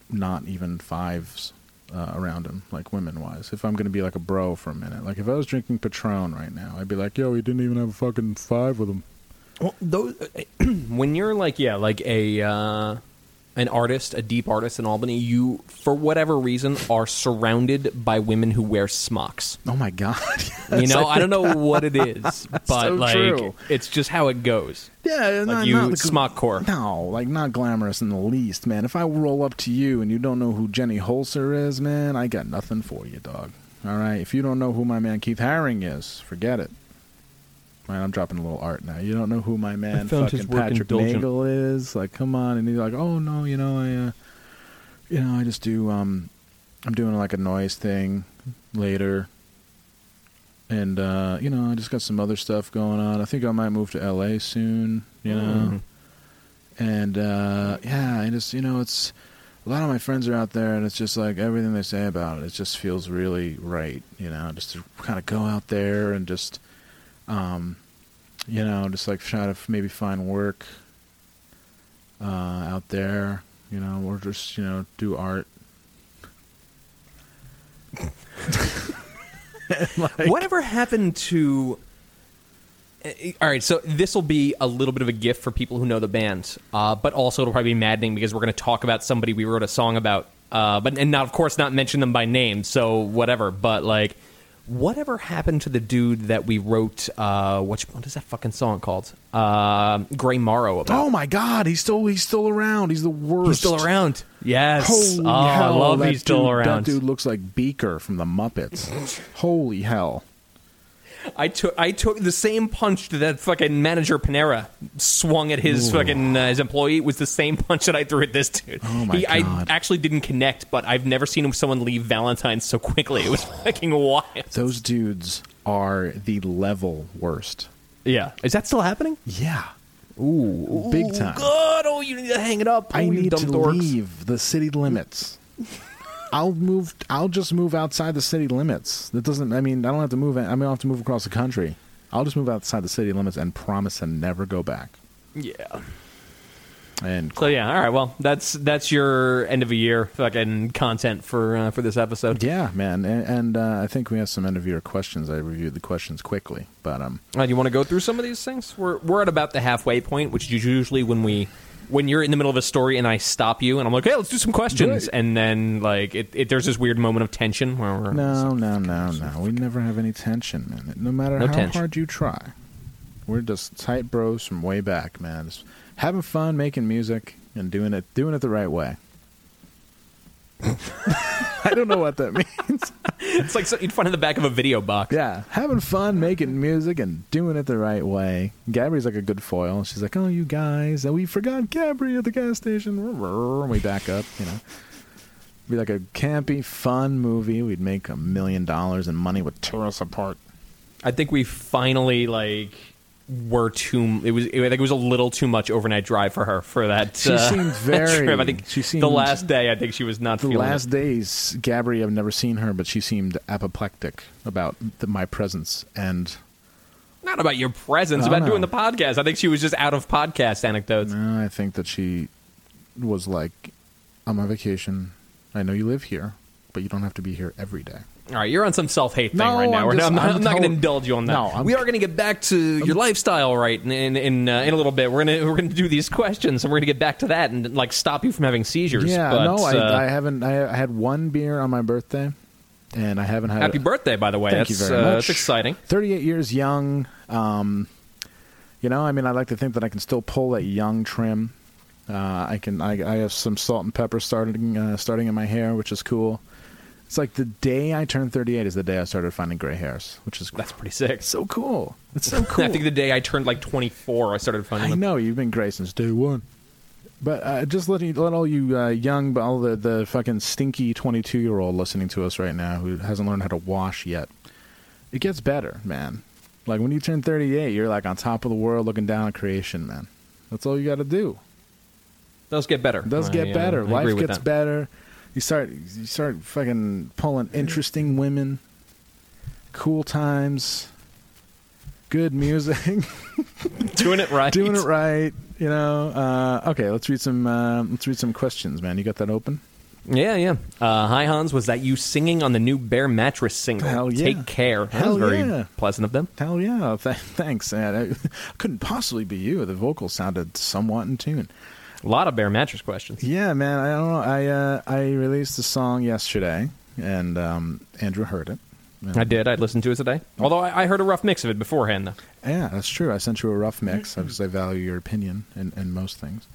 not even fives uh, around him, like women wise. If I'm gonna be like a bro for a minute, like if I was drinking Patron right now, I'd be like, yo, he didn't even have a fucking five with him. Well, those, *clears throat* when you're like, yeah, like a uh, an artist, a deep artist in Albany, you, for whatever reason, are surrounded by women who wear smocks. Oh my God, *laughs* You know, I don't know what it is, *laughs* but so like, true. it's just how it goes. Yeah, Like not, you, not smock core. No, like not glamorous in the least, man. If I roll up to you and you don't know who Jenny Holzer is, man, I got nothing for you, dog. All right, if you don't know who my man Keith Haring is, forget it. Man, I'm dropping a little art now. You don't know who my man fucking Patrick. Nagel is? Like, come on. And he's like, oh no, you know, I, uh, you know, I just do. Um, I'm doing like a noise thing later, and uh, you know, I just got some other stuff going on. I think I might move to L.A. soon. You know, Mhm. and uh, yeah, I just you know, it's a lot of my friends are out there, and it's just like everything they say about it. It just feels really right. You know, just to kind of go out there and just, um, you know, just like try to maybe find work uh, out there. You know, or just you know do art. *laughs* Whatever happened to? Uh, All right, so this will be a little bit of a gift for people who know the band, uh, but also it'll probably be maddening because we're going to talk about somebody we wrote a song about, uh, but and not of course not mention them by name. So whatever, but like, whatever happened to the dude that we wrote? Uh, what what is that fucking song called? Uh, Gray Morrow about. Oh my God, he's still he's still around. He's the worst. He's still around. Yes. Holy oh, I hell, love that he's still dude- around. That dude looks like Beaker from the Muppets. *laughs* Holy hell! I took I took the same punch that that fucking manager Panera swung at his fucking uh, his employee was the same *laughs* punch that I threw at this dude. Oh my he, I actually didn't connect, but I've never seen someone leave Valentine's so quickly. It was *sighs* fucking wild. Those dudes are the level worst. Yeah, is that still happening? Yeah. Ooh, big time. God, oh, you need to hang it up. I oh, you need to dorks. leave the city limits. *laughs* I'll move. I'll just move outside the city limits. That doesn't. I mean, I don't have to move. I mean, I don't have to move across the country. I'll just move outside the city limits and promise to never go back. Yeah. And So yeah, all right. Well, that's that's your end of a year fucking content for uh, for this episode. yeah, man. And, and uh, I think we have some end of year questions. I reviewed the questions quickly, but um, Uh, do you want to go through some of these things? We're we're at about the halfway point, which is usually when we when you're in the middle of a story and I stop you and I'm like, "Hey, let's do some questions," and then like it, it there's this weird moment of tension where we're no, no, no, no. We never have any tension, man. No matter No how tension. hard you try, we're just tight bros from way back, man. Just having fun, making music, and doing it, doing it the right way. *laughs* I don't know what that means. *laughs* it's like something you'd find in the back of a video box. Yeah, having fun, making music, and doing it the right way. Gabri's like a good foil. She's like, "Oh, you guys, and we forgot Gabri at the gas station." And we back up, you know. Be like a campy, fun movie. We'd make a million dollars, and money would tear us apart. I think we finally like were too. It was. I think it was a little too much overnight drive for her for that. She uh, seemed *laughs* very- trip. I think she seemed- the last day. I think she was not The last it. days, Gabri, I've never seen her, but she seemed apoplectic about the, my presence, and Not about your presence. About no. doing the podcast. I think she was just out of podcast anecdotes. uh, I think that she was like, "I'm on vacation. I know you live here, but you don't have to be here every day." All right, you're on some self hate thing No, right now. I'm just- not, I'm, I'm not going to indulge you on that. No, I'm- we are going to get back to your lifestyle right in in uh, in a little bit. We're going to we're going to do these questions and we're going to get back to that and like stop you from having seizures. Yeah, but, no, I, uh, I haven't. I, I had one beer on my birthday, and I haven't had. happy birthday, by the way. Thank that's, you very uh, much. That's exciting. Thirty-eight years young. Um, you know, I mean, I like to think that I can still pull that young trim. Uh, I can. I, I have some salt and pepper starting uh, starting in my hair, which is cool. It's like the day I turned 38 is the day I started finding gray hairs, which is That's pretty sick. so cool. It's so cool. *laughs* I think the day I turned like 24, I started finding I them. know you've been gray since day one. But uh, just let, you, let all you uh, young, but all the, the fucking stinky 22 year old listening to us right now who hasn't learned how to wash yet, it gets better, man. Like when you turn 38, you're like on top of the world looking down at creation, man. That's all you got to do. Does get better. It does I, get uh, better. Life gets better. You start you start fucking pulling interesting women, cool times, good music. *laughs* Doing it right. doing it right. You know. Uh, okay, let's read some. Uh, let's read some questions, man. You got that open? Yeah, yeah. Uh, hi, Hans. Was that you singing on the new Bear Mattress single? Hell yeah. Take care. That Hell very yeah. pleasant of them. Hell yeah! Th- thanks, man. I, *laughs* couldn't possibly be you. The vocals sounded somewhat in tune. A lot of Bear Mattress questions. Yeah, man. I don't know. I uh, I released the song yesterday, and um, Andrew heard it. And- I did. I listened to it today. Although I, I heard a rough mix of it beforehand, though. Yeah, that's true. I sent you a rough mix because I value your opinion in, in most things.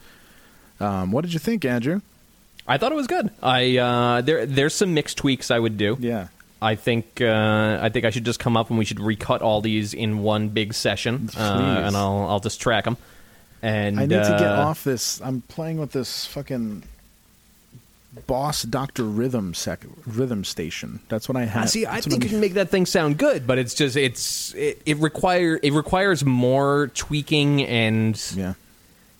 Um, what did you think, Andrew? I thought it was good. I uh, there there's some mixed tweaks I would do. Yeah. I think uh, I think I should just come up and we should recut all these in one big session, uh, and I'll I'll just track them. And I need to get uh, off this. I'm playing with this fucking Boss Doctor Rhythm sec rhythm station. That's what I I have. see. I think you I'm- can make that thing sound good, but it's just it's it, it require it requires more tweaking and Yeah.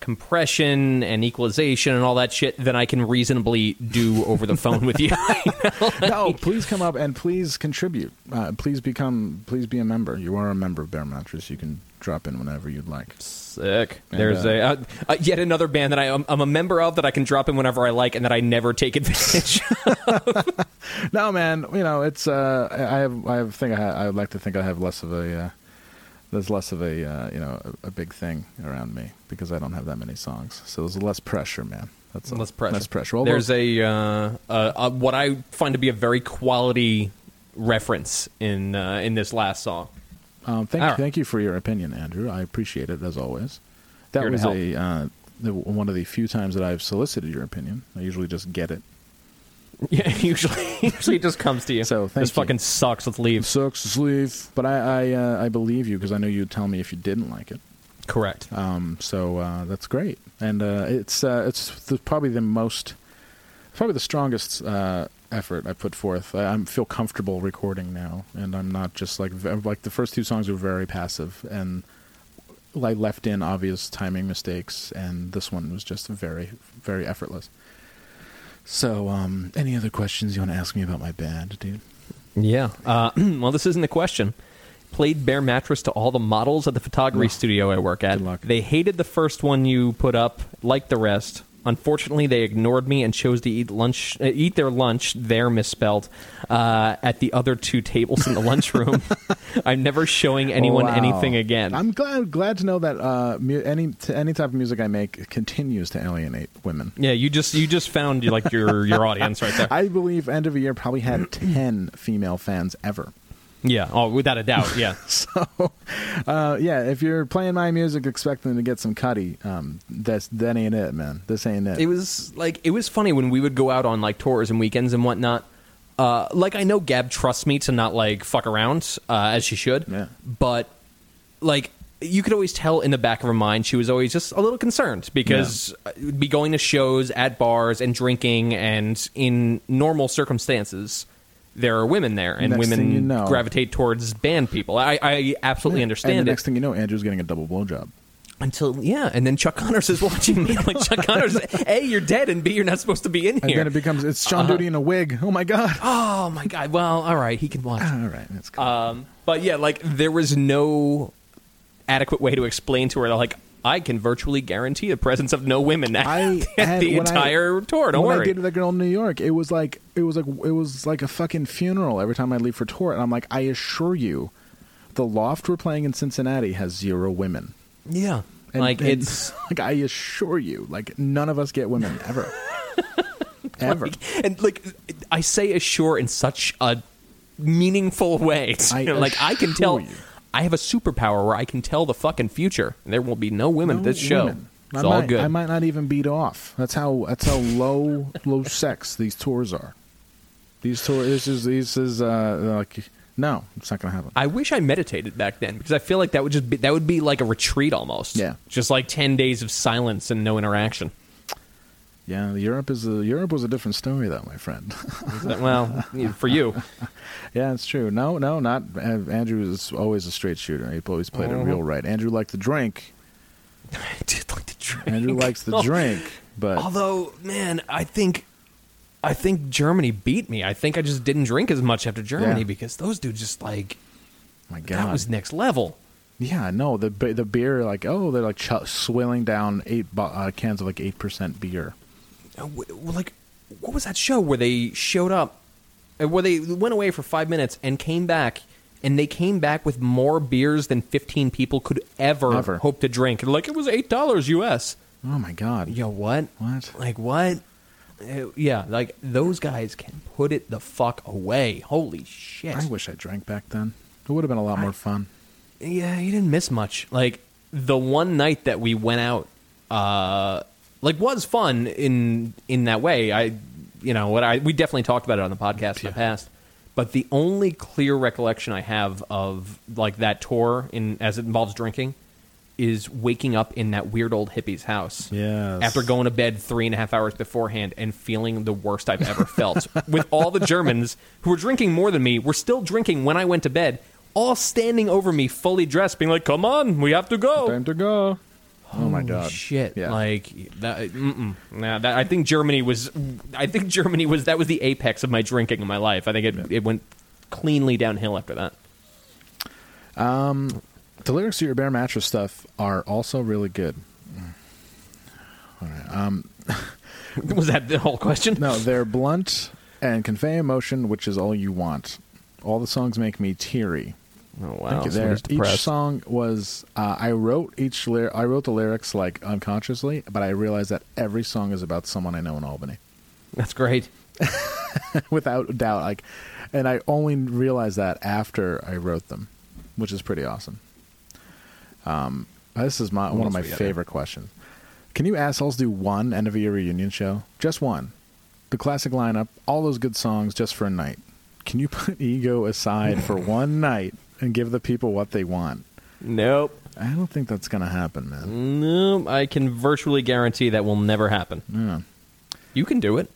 Compression and equalization and all that shit than I can reasonably do over the phone with you. *laughs* *laughs* no, please come up and please contribute. Uh, please become. Please be a member. You are a member of Bear Mattress. You can drop in whenever you'd like. Sick. And, There's uh, a uh, uh, yet another band that I, I'm, I'm a member of that I can drop in whenever I like and that I never take *laughs* advantage. No, man. You know, it's. Uh, I have. I have think. I, ha- I would like to think I have less of a. There's less of a. Uh, you know, a, a big thing around me because I don't have that many songs. So there's less pressure, man. That's. Less pressure. Less pressure. Although- There's a, uh, uh, what I find to be a very quality reference in uh, in this last song. Um, thank, right. thank you for your opinion, Andrew. I appreciate it as always. That Here was a uh, the, one of the few times that I've solicited your opinion. I usually just get it. *laughs* Yeah, usually *laughs* usually it just comes to you. So, thank this you. fucking sucks. Let's leave. Sucks to sleeve, but I I, uh, I believe you because I know you'd tell me if you didn't like it. Correct. Um, so uh, that's great, and uh, it's uh, it's the, probably the most, probably the strongest uh, effort I put forth. I, I feel comfortable recording now, and I'm not just like like the first two songs were very passive and like left in obvious timing mistakes, and this one was just very very effortless. So, um, any other questions you want to ask me about my band, dude? Yeah. Uh, *clears throat* well, this isn't a question. Played Bear Mattress to all the models at the photography studio I work at. Good luck. They hated the first one you put up, like the rest. Unfortunately, they ignored me and chose to eat lunch, uh, eat their lunch, there misspelled, uh, at the other two tables in the *laughs* lunchroom. *laughs* I'm never showing anyone Wow. anything again. I'm glad glad to know that uh, mu- any t- any type of music I make continues to alienate women. yeah, you just you just found like your your audience right there. *laughs* I believe End of the Year probably had ten female fans ever. Yeah, oh, without a doubt. Yeah. *laughs* So, uh, yeah, if you're playing my music expecting to get some cutty, um, that's that ain't it, man. This ain't it. it was like it was funny when we would go out on like tours and weekends and whatnot. Uh, like I know Gab trusts me to not like fuck around uh, as she should, Yeah. but like you could always tell in the back of her mind she was always just a little concerned because uh be going to shows at bars and drinking and in normal circumstances there are women there and Next women thing you know- gravitate towards band people. I, I absolutely and understand the it next thing you know, Andrew's getting a double blowjob. until yeah, and then Chuck Connors is watching me. I'm like Chuck Connors, *laughs* a you're dead, and b you're not supposed to be in And here. then it becomes it's Sean Duty in a wig. Oh my god! oh my god! Well, all right, he can watch. All right, that's cool. Um, but yeah, like there was no adequate way to explain to her like I can virtually guarantee the presence of no women at, I *laughs* at had, the when I- entire tour. Don't when worry. I dated that girl in New York, it was like it was like it was like a fucking funeral every time I leave for tour, and I'm like, I assure you, the loft we're playing in Cincinnati has zero women. yeah, And, like and, it's *laughs* like I assure you, like none of us get women ever, *laughs* ever. and like I say assure in such a meaningful way. I like I can tell. you. I have a superpower where I can tell the fucking future. and There will be no women No at this show. women. It's I all might, good. I might not even beat off. That's how that's how low *laughs* low sex these tours are. These tours. This is this is uh, like no, it's not gonna happen. I wish I meditated back then because I feel like that would just be that would be like a retreat almost. Yeah. just like ten days of silence and no interaction. Yeah, Europe is a, Europe was a different story though, my friend. That- well, for you, *laughs* yeah, it's true. No, no, not Andrew is always a straight shooter. He always played it real right. Andrew liked the drink. I did like to drink. Andrew likes Oh, *laughs* drink, but Although, man, I think. I think Germany beat me. I think I just didn't drink as much after Germany Yeah. because those dudes just like my God, that was next level. yeah, no, the the beer like oh they're like ch- swilling down eight bo- uh, cans of like eight percent beer. Uh, like what was that show where they showed up uh, where they went away for five minutes and came back and they came back with more beers than 15 people could ever, Ever. hope to drink like it was eight dollars us Oh my God, yo what What? like what Uh, yeah like those guys can put it the fuck away holy shit I wish I drank back then. It would have been a lot more fun. yeah, you didn't miss much. Like the one night that we went out, uh, like was fun in in that way. I, you know, what I we definitely talked about it on the podcast in the past, But the only clear recollection I have of like that tour in as it involves drinking is waking up in that weird old hippie's house. Yes. After going to bed three and a half hours beforehand and feeling the worst I've ever felt. *laughs* With all the Germans who were drinking more than me, were still drinking when I went to bed, all standing over me fully dressed, being like, Come on, we have to go. Time to go. Oh my god. Shit! Yeah. Like that. Mm-mm. Nah, that. I think Germany was. I think Germany was. That was the apex of my drinking in my life. I think it, it went cleanly downhill after that. Um, the lyrics to your Bear Mattress stuff are also really good. Um, *laughs* was that the whole question? No, they're blunt and convey emotion, which is all you want. All the songs make me teary. Oh wow! Thank you. There, each song was. Uh, I wrote each lyric. I wrote the lyrics like unconsciously, but I realized that every song is about someone I know in Albany, That's great. *laughs* without doubt. Like, and I only realized that after I wrote them, which is pretty awesome. Um, this is my one of my we got here? favorite questions. Can you assholes do one end of year reunion show? Just one. The classic lineup, all those good songs, just for a night. Can you put *laughs* ego aside for one *laughs* night and give the people what they want? Nope. I don't think that's gonna happen, man. Nope. I can virtually guarantee that will never happen. Yeah. You can do it.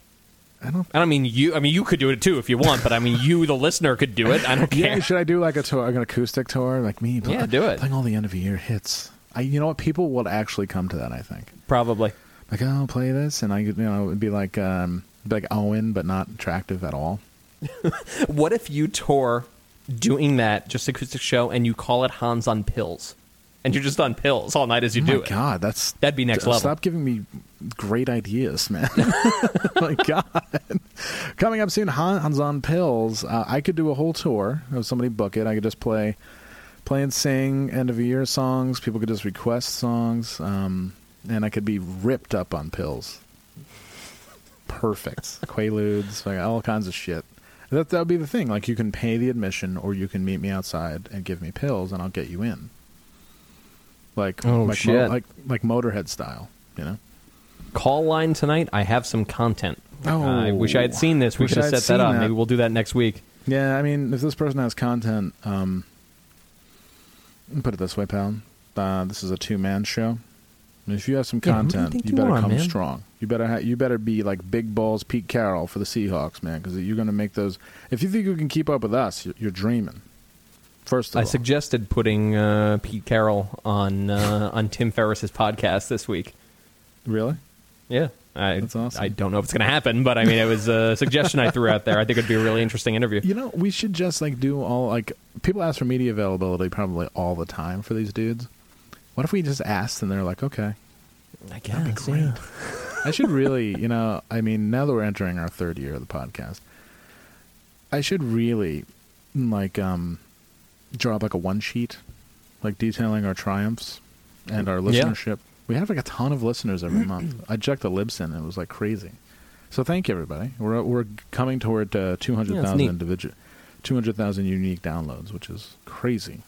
I don't. I don't mean you. I mean you could do it too if you want, but I mean you, the listener, could do it. I don't care. Yeah, should I do like a tour, like an acoustic tour, like me? Yeah, do it. Playing all the end of year hits. I, you know what? People would actually come to that. I think. Probably. Like, oh, play this, and I, you know, it'd be like, um, be like Owen, but not attractive at all. *laughs* What if you tour doing that just acoustic show and you call it Hans on pills, and you're just on pills all night as you oh do my it? God, that's That'd be next level. Stop giving me great ideas, man. *laughs* my God. Coming up soon, Han- Hans on Pills. Uh, I could do a whole tour. If somebody book it, I could just play, play and sing end of year songs. People could just request songs, um, and I could be ripped up on pills. Perfect. *laughs* Quaaludes, like all kinds of shit. That that would be the thing. Like you can pay the admission, or you can meet me outside and give me pills, and I'll get you in. Like Oh, like shit. like like Motorhead style, you know. Call line tonight. I have some content. Oh. I wish I had seen this. We should have set that up. that. Maybe we'll do that next week. Yeah, I mean, if this person has content, um, put it this way, pal. Uh, this is a two-man show. And if you have some Yeah, who do you content, you you better are, come man? strong. You better ha- you better be like big balls Pete Carroll for the Seahawks, man, because you're going to make those. If you think you can keep up with us, you're, you're dreaming. First of I all, suggested putting uh, Pete Carroll on uh, on Tim Ferriss's podcast this week. really, Yeah, I, That's awesome. I don't know if it's going to happen, but I mean, it was a *laughs* suggestion I threw out there. I think it'd be a really interesting interview. you know, we should just like do all like people ask for media availability probably all the time for these dudes. What if we just asked and they're like, okay, I That'd be guess, great. yeah. *laughs* I should really, you know, I mean, now that we're entering our third year of the podcast, I should really like um draw up like a one sheet, like detailing our triumphs and our Yeah. listenership. We have like a ton of listeners every month. I checked the Libsyn; and it was like crazy. So thank you, everybody. We're we're coming toward uh, two hundred Yeah, thousand neat. individual, two hundred thousand unique downloads, which is crazy.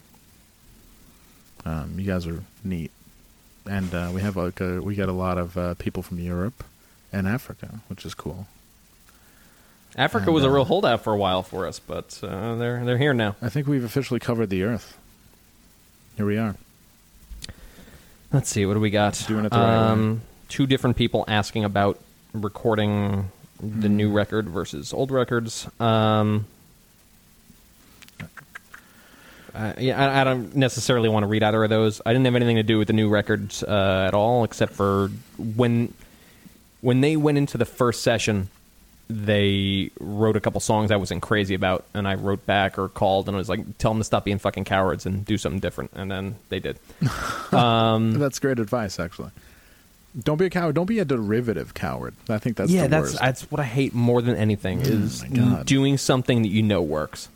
Um, you guys are neat, and uh, we have like a, we got a lot of uh, people from Europe and Africa, which is cool. Africa And, was a uh, real holdout for a while for us, but uh, they're they're here now. I think we've officially covered the Earth. Here we are. Let's see, what do we got? Doing it the right um, Two different people asking about recording the Hmm. new record versus old records. Um, uh, yeah, I, I don't necessarily want to read either of those. I didn't have anything to do with the new records uh, at all, except for when when they went into the first session, they wrote a couple songs I wasn't crazy about, and I wrote back or called and I was like, "Tell them to stop being fucking cowards and do something different," and then they did. *laughs* Um, That's great advice, actually. Don't be a coward. Don't be a derivative coward. I think that's yeah, the that's worst. that's what I hate more than anything is my God. doing something that you know works.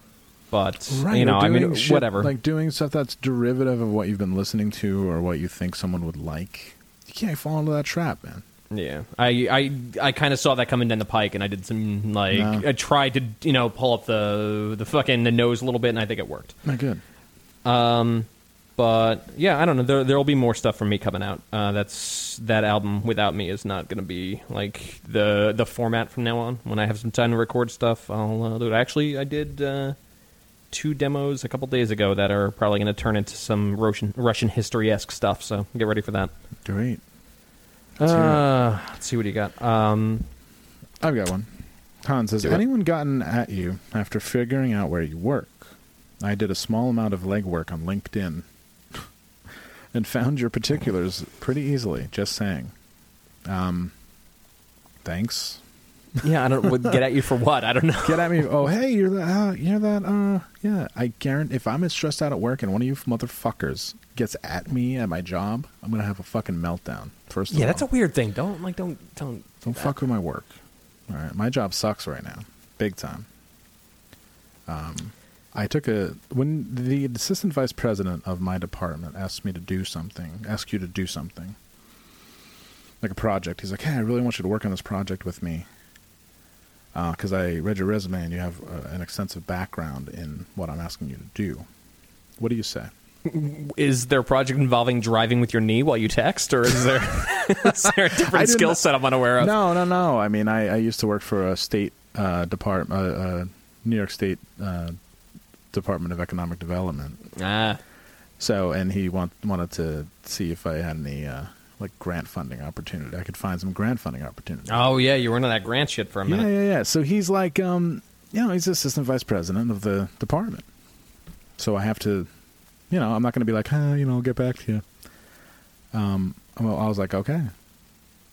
But Right, you know, I mean, shit- whatever. Like doing stuff that's derivative of what you've been listening to or what you think someone would like. You can't fall into that trap, man. yeah, I I, I kind of saw that coming down the pike, and I did some like No. I tried to you know pull up the the fucking the nose a little bit, and I think it worked. Not good. Um, but yeah, I don't know. There there will be more stuff from me coming out. Uh, that's that album without me is not going to be like the the format from now on. When I have some time to record stuff, I'll uh, do it. Actually, I did uh, two demos a couple days ago that are probably going to turn into some Russian Russian history esque stuff. So get ready for that. Great. Let's. Uh, let's see what you got. Um, I've got one. Hans, has anyone gotten at you after figuring out where you work? I did a small amount of legwork on LinkedIn *laughs* and found your particulars pretty easily. Just saying. Um, thanks. *laughs* yeah, I don't get at you for what. I don't know. Get at me. Oh, hey, you're that. Uh, you're that. Uh, yeah. I guarantee. If I'm as stressed out at work and one of you motherfuckers gets at me at my job, I'm gonna have a fucking meltdown. First of Yeah, all, that's a weird thing. Don't like don't don't Don't fuck with my work. All right, my job sucks right now, big time. Um, I took a when the assistant vice president of my department asked me to do something, asked you to do something, like a project. He's like, "Hey, I really want you to work on this project with me." Because I read your resume and you have uh, an extensive background in what I'm asking you to do. What do you say? Is there a project involving driving with your knee while you text, or is there *laughs* is there a *laughs* different skill not- set I'm unaware of? No, no, no. I mean, I, I used to work for a state uh, department, uh, uh, New York State uh, Department of Economic Development. Ah, So, and he want, wanted to see if I had any uh, like grant funding opportunity. I could find some grant funding opportunity. oh yeah, you were into that grant shit for a minute. yeah, yeah. Yeah. So he's like, um, you know, he's assistant vice president of the department. So I have to, you know, I'm not going to be like, ah, you know, I'll get back to you. Um, well, I was like, okay.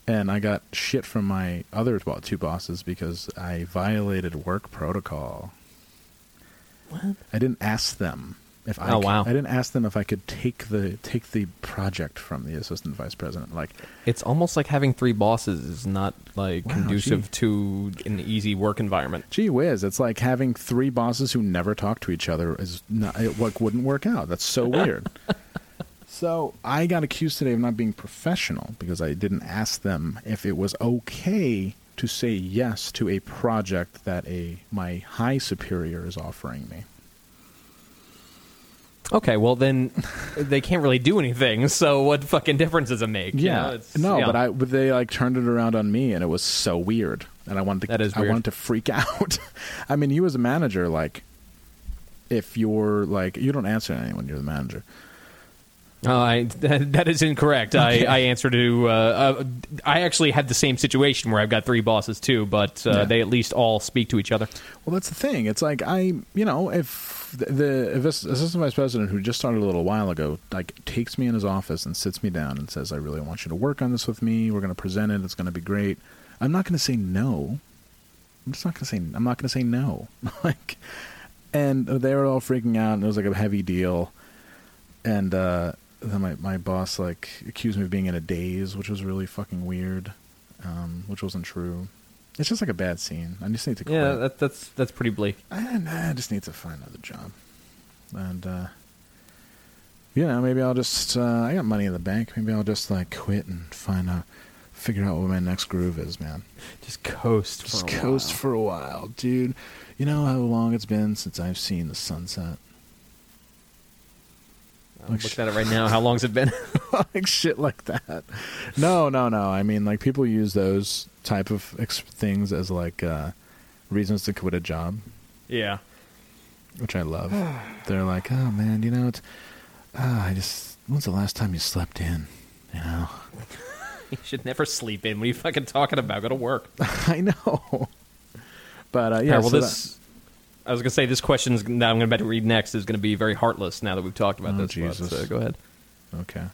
And I got shit from my other well, two bosses because I violated work protocol. What? I didn't ask them if I. Oh, could- wow. I didn't ask them if I could take the take the project from the assistant vice president. Like, It's almost like having three bosses is not like Wow, conducive to an easy work environment. Gee whiz, it's like having three bosses who never talk to each other is not, it like, wouldn't work out. That's so *laughs* weird. so I got accused today of not being professional because I didn't ask them if it was okay to say yes to a project that a my high superior is offering me. Okay, well then they can't really do anything. *laughs* So what fucking difference does it make? You know, it's- no, yeah. but I but they like turned it around on me, and it was so weird, and I wanted to That is I weird. wanted to freak *laughs* out. I mean, you as a manager, like, if you're like you don't answer anyone, you're the manager. Oh, I, *laughs* that is incorrect. I, I answer to. Uh, uh, I actually had the same situation where I've got three bosses too, but uh, Yeah. they at least all speak to each other. Well, that's the thing. It's like I, you know, if the, assistant vice president who just started a little while ago, like takes me in his office and sits me down and says, "I really want you to work on this with me. We're going to present it. It's going to be great." I'm not going to say no. I'm just not going to say. I'm not going to say no. *laughs* like, and they were all freaking out, and it was like a heavy deal. And uh, then my my boss like accused me of being in a daze, which was really fucking weird, um, which wasn't true. It's just like a bad scene. I just need to quit. Yeah, that, that's that's pretty bleak. I, I just need to find another job, and uh, you know, maybe I'll just uh, I got money in the bank. Maybe I'll just like quit and find out, figure out what my next groove is, man. Just coast. Just for a coast while. for a while, dude. You know how long it's been since I've seen the sunset? I'm looking at it right now. How long's it been? *laughs* like shit like that. No, no, no. I mean, like people use those type of ex- things as like uh, reasons to quit a job. yeah. which I love. *sighs* They're like, oh man, you know, it's, ah, I just, when's the last time you slept in? You know, *laughs* You should never sleep in. What are you fucking talking about? Go to work. *laughs* I know. But uh, yeah, Yeah. well, so this. I was gonna say this question that I'm about to read next is gonna be very heartless. Now that we've talked about Oh, this, but, Jesus. uh, go ahead. okay,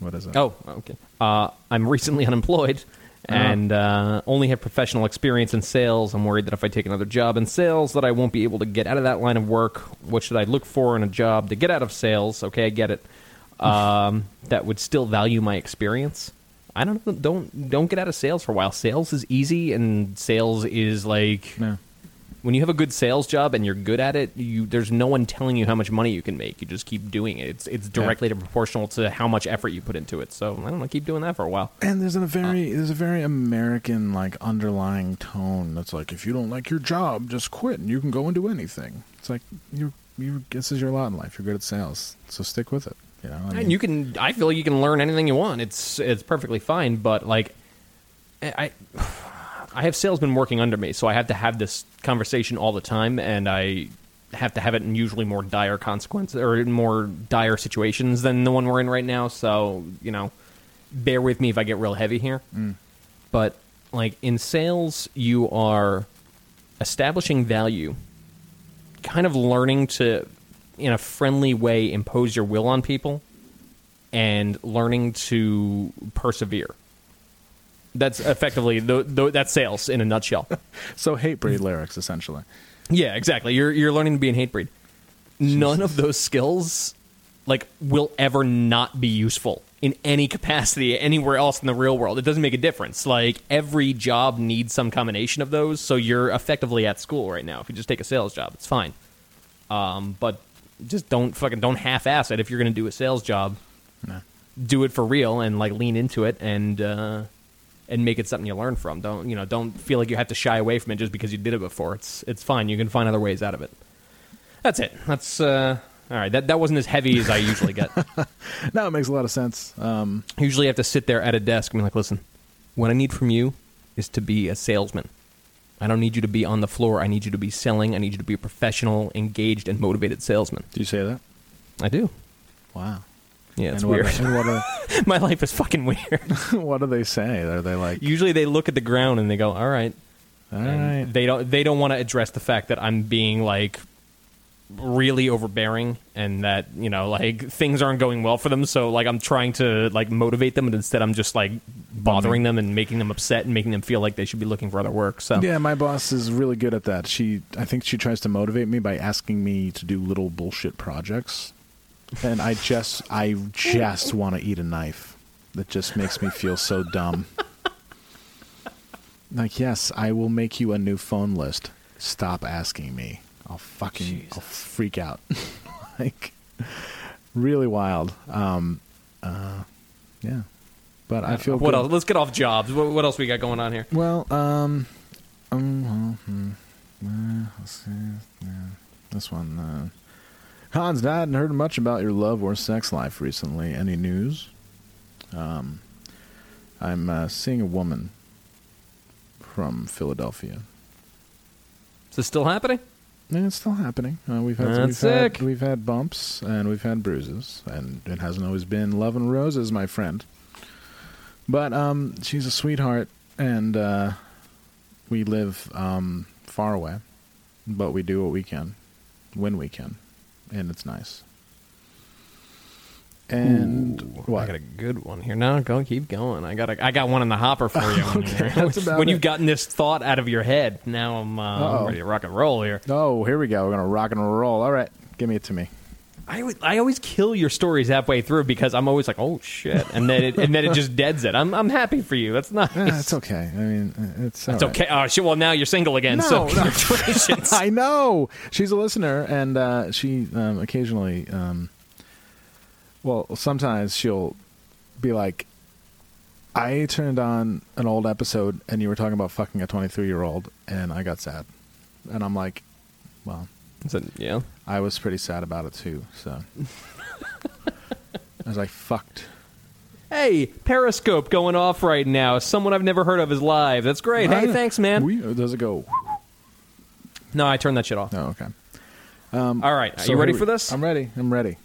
what is it? Oh, okay. Uh, I'm recently *laughs* unemployed and uh, only have professional experience in sales. I'm worried that if I take another job in sales, that I won't be able to get out of that line of work. What should I look for in a job to get out of sales? Okay, I get it. *laughs* Um, that would still value my experience. I don't. Don't don't get out of sales for a while. Sales is easy, and sales is like no. When you have a good sales job and you're good at it, you there's no one telling you how much money you can make. You just keep doing it. It's it's directly proportional to how much effort you put into it. So I don't know, keep doing that for a while. And there's a very uh, there's a very American like underlying tone that's like if you don't like your job, just quit and you can go and do anything. It's like you you this is your lot in life. You're good at sales, so stick with it. You know, I and you can. I mean- and you can. I feel like you can learn anything you want. It's it's perfectly fine. But like, I I have salesmen working under me, so I have to have this conversation all the time, and I have to have it in usually more dire consequences or in more dire situations than the one we're in right now. So you know, bear with me if I get real heavy here. Mm. But like in sales, you are establishing value, kind of learning to, in a friendly way, impose your will on people, and learning to persevere. That's effectively the, the, that's sales in a nutshell. *laughs* so Hatebreed lyrics essentially. Yeah, exactly. You're you're learning to be an Hatebreed. None of those skills like will ever not be useful in any capacity anywhere else in the real world. It doesn't make a difference. Like every job needs some combination of those, so you're effectively at school right now. If you just take a sales job, it's fine. Um, but just don't fucking don't half-ass it if you're going to do a sales job. Do it for real and like lean into it and uh, and make it something you learn from. Don't you know? Don't feel like you have to shy away from it just because you did it before. It's it's fine. You can find other ways out of it. That's it. That's uh, all right. That that wasn't as heavy as I usually get. *laughs* No, it makes a lot of sense. Um, usually, I have to sit there at a desk and be like, "Listen, what I need from you is to be a salesman. I don't need you to be on the floor. I need you to be selling. I need you to be a professional, engaged, and motivated salesman." do you say that? I do. Wow. Yeah, it's and what, weird. and what, do, *laughs* My life is fucking weird. *laughs* what do they say? Are they like, Usually, they look at the ground and they go, "All right." all And? They don't. They don't want to address the fact that I'm being like really overbearing and that you know like things aren't going well for them. So like I'm trying to like motivate them, and instead I'm just like bothering them and making them upset and making them feel like they should be looking for other work. So Yeah, my boss is really good at that. She, I think she tries to motivate me by asking me to do little bullshit projects, and I just, I just want to eat a knife. That just makes me feel so dumb. Like, yes, I will make you a new phone list. Stop asking me. I'll fucking, I'll freak out. *laughs* like, really wild. Um, uh, yeah, but I feel what good. else? Let's get off jobs. What, what else we got going on here? Well, um, um, well, hmm, uh, let's see, yeah, this one. Uh, Hans, I hadn't heard much about your love or sex life recently. Any news? Um, I'm uh, seeing a woman from Philadelphia. Is this still happening? And it's still happening. Uh, we've had That's we've sick. had we've had bumps and we've had bruises, and it hasn't always been love and roses, my friend. But um, she's a sweetheart, and uh, we live um, far away, but we do what we can when we can, and it's nice. And what? I got a good one here. No, go keep going. I got a, I got one in the hopper for you. *laughs* Okay, when it. you've gotten this thought out of your head, now I'm, uh, I'm ready to rock and roll here. oh, here we go. We're gonna rock and roll. All right, give me it to me. I, always- I always kill your stories halfway through because I'm always like, oh shit, and then it, and then it just deads it. I'm I'm happy for you. That's nice. Eh, it's okay. I mean, uh, it's It's right. okay. Oh shit. Well, now you're single again. so No, no. congratulations. *laughs* I know she's a listener, and uh, she um, occasionally, um, well, sometimes she'll be like, "I turned on an old episode, and you were talking about fucking a 23 year old, and I got sad," and I'm like, "Well, So, yeah. I was pretty sad about it too." So *laughs* I was like, "Fucked." Hey, Periscope going off right now. Someone I've never heard of is live. That's great. Hey, thanks, man. We, uh, does it go? no, I turned that shit off. Oh, okay. Um, All right. Are So you ready here for this? I'm ready. I'm ready.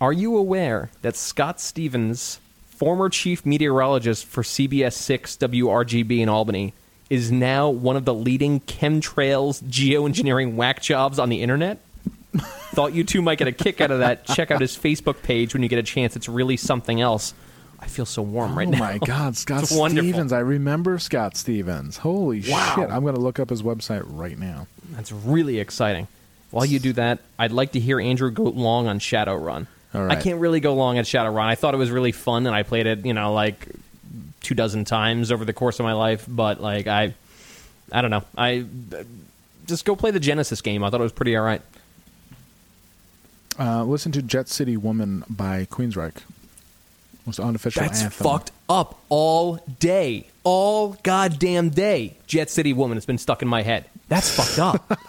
Are you aware that Scott Stevens, former chief meteorologist for CBS 6 WRGB in Albany, is now one of the leading chemtrails geoengineering whack jobs on the internet? Thought you two might get a kick out of that. *laughs* Check out his Facebook page when you get a chance. It's really something else. I feel so warm right oh now. my God, *laughs* Scott. Stevens! I remember Scott Stevens. Holy Wow. shit! I'm going to look up his website right now. That's really exciting. While you do that, I'd like to hear Andrew go long on Shadowrun. All right. I can't really go long at Shadowrun. I thought it was really fun, and I played it, you know, like two dozen times over the course of my life. But like, I, I don't know. I just go play the Genesis game. I thought it was pretty all right. Uh, listen to "Jet City Woman" by Queensryche. Most unofficial That's anthem. fucked up all day, all goddamn day. Jet City Woman. It's been stuck in my head. That's fucked up.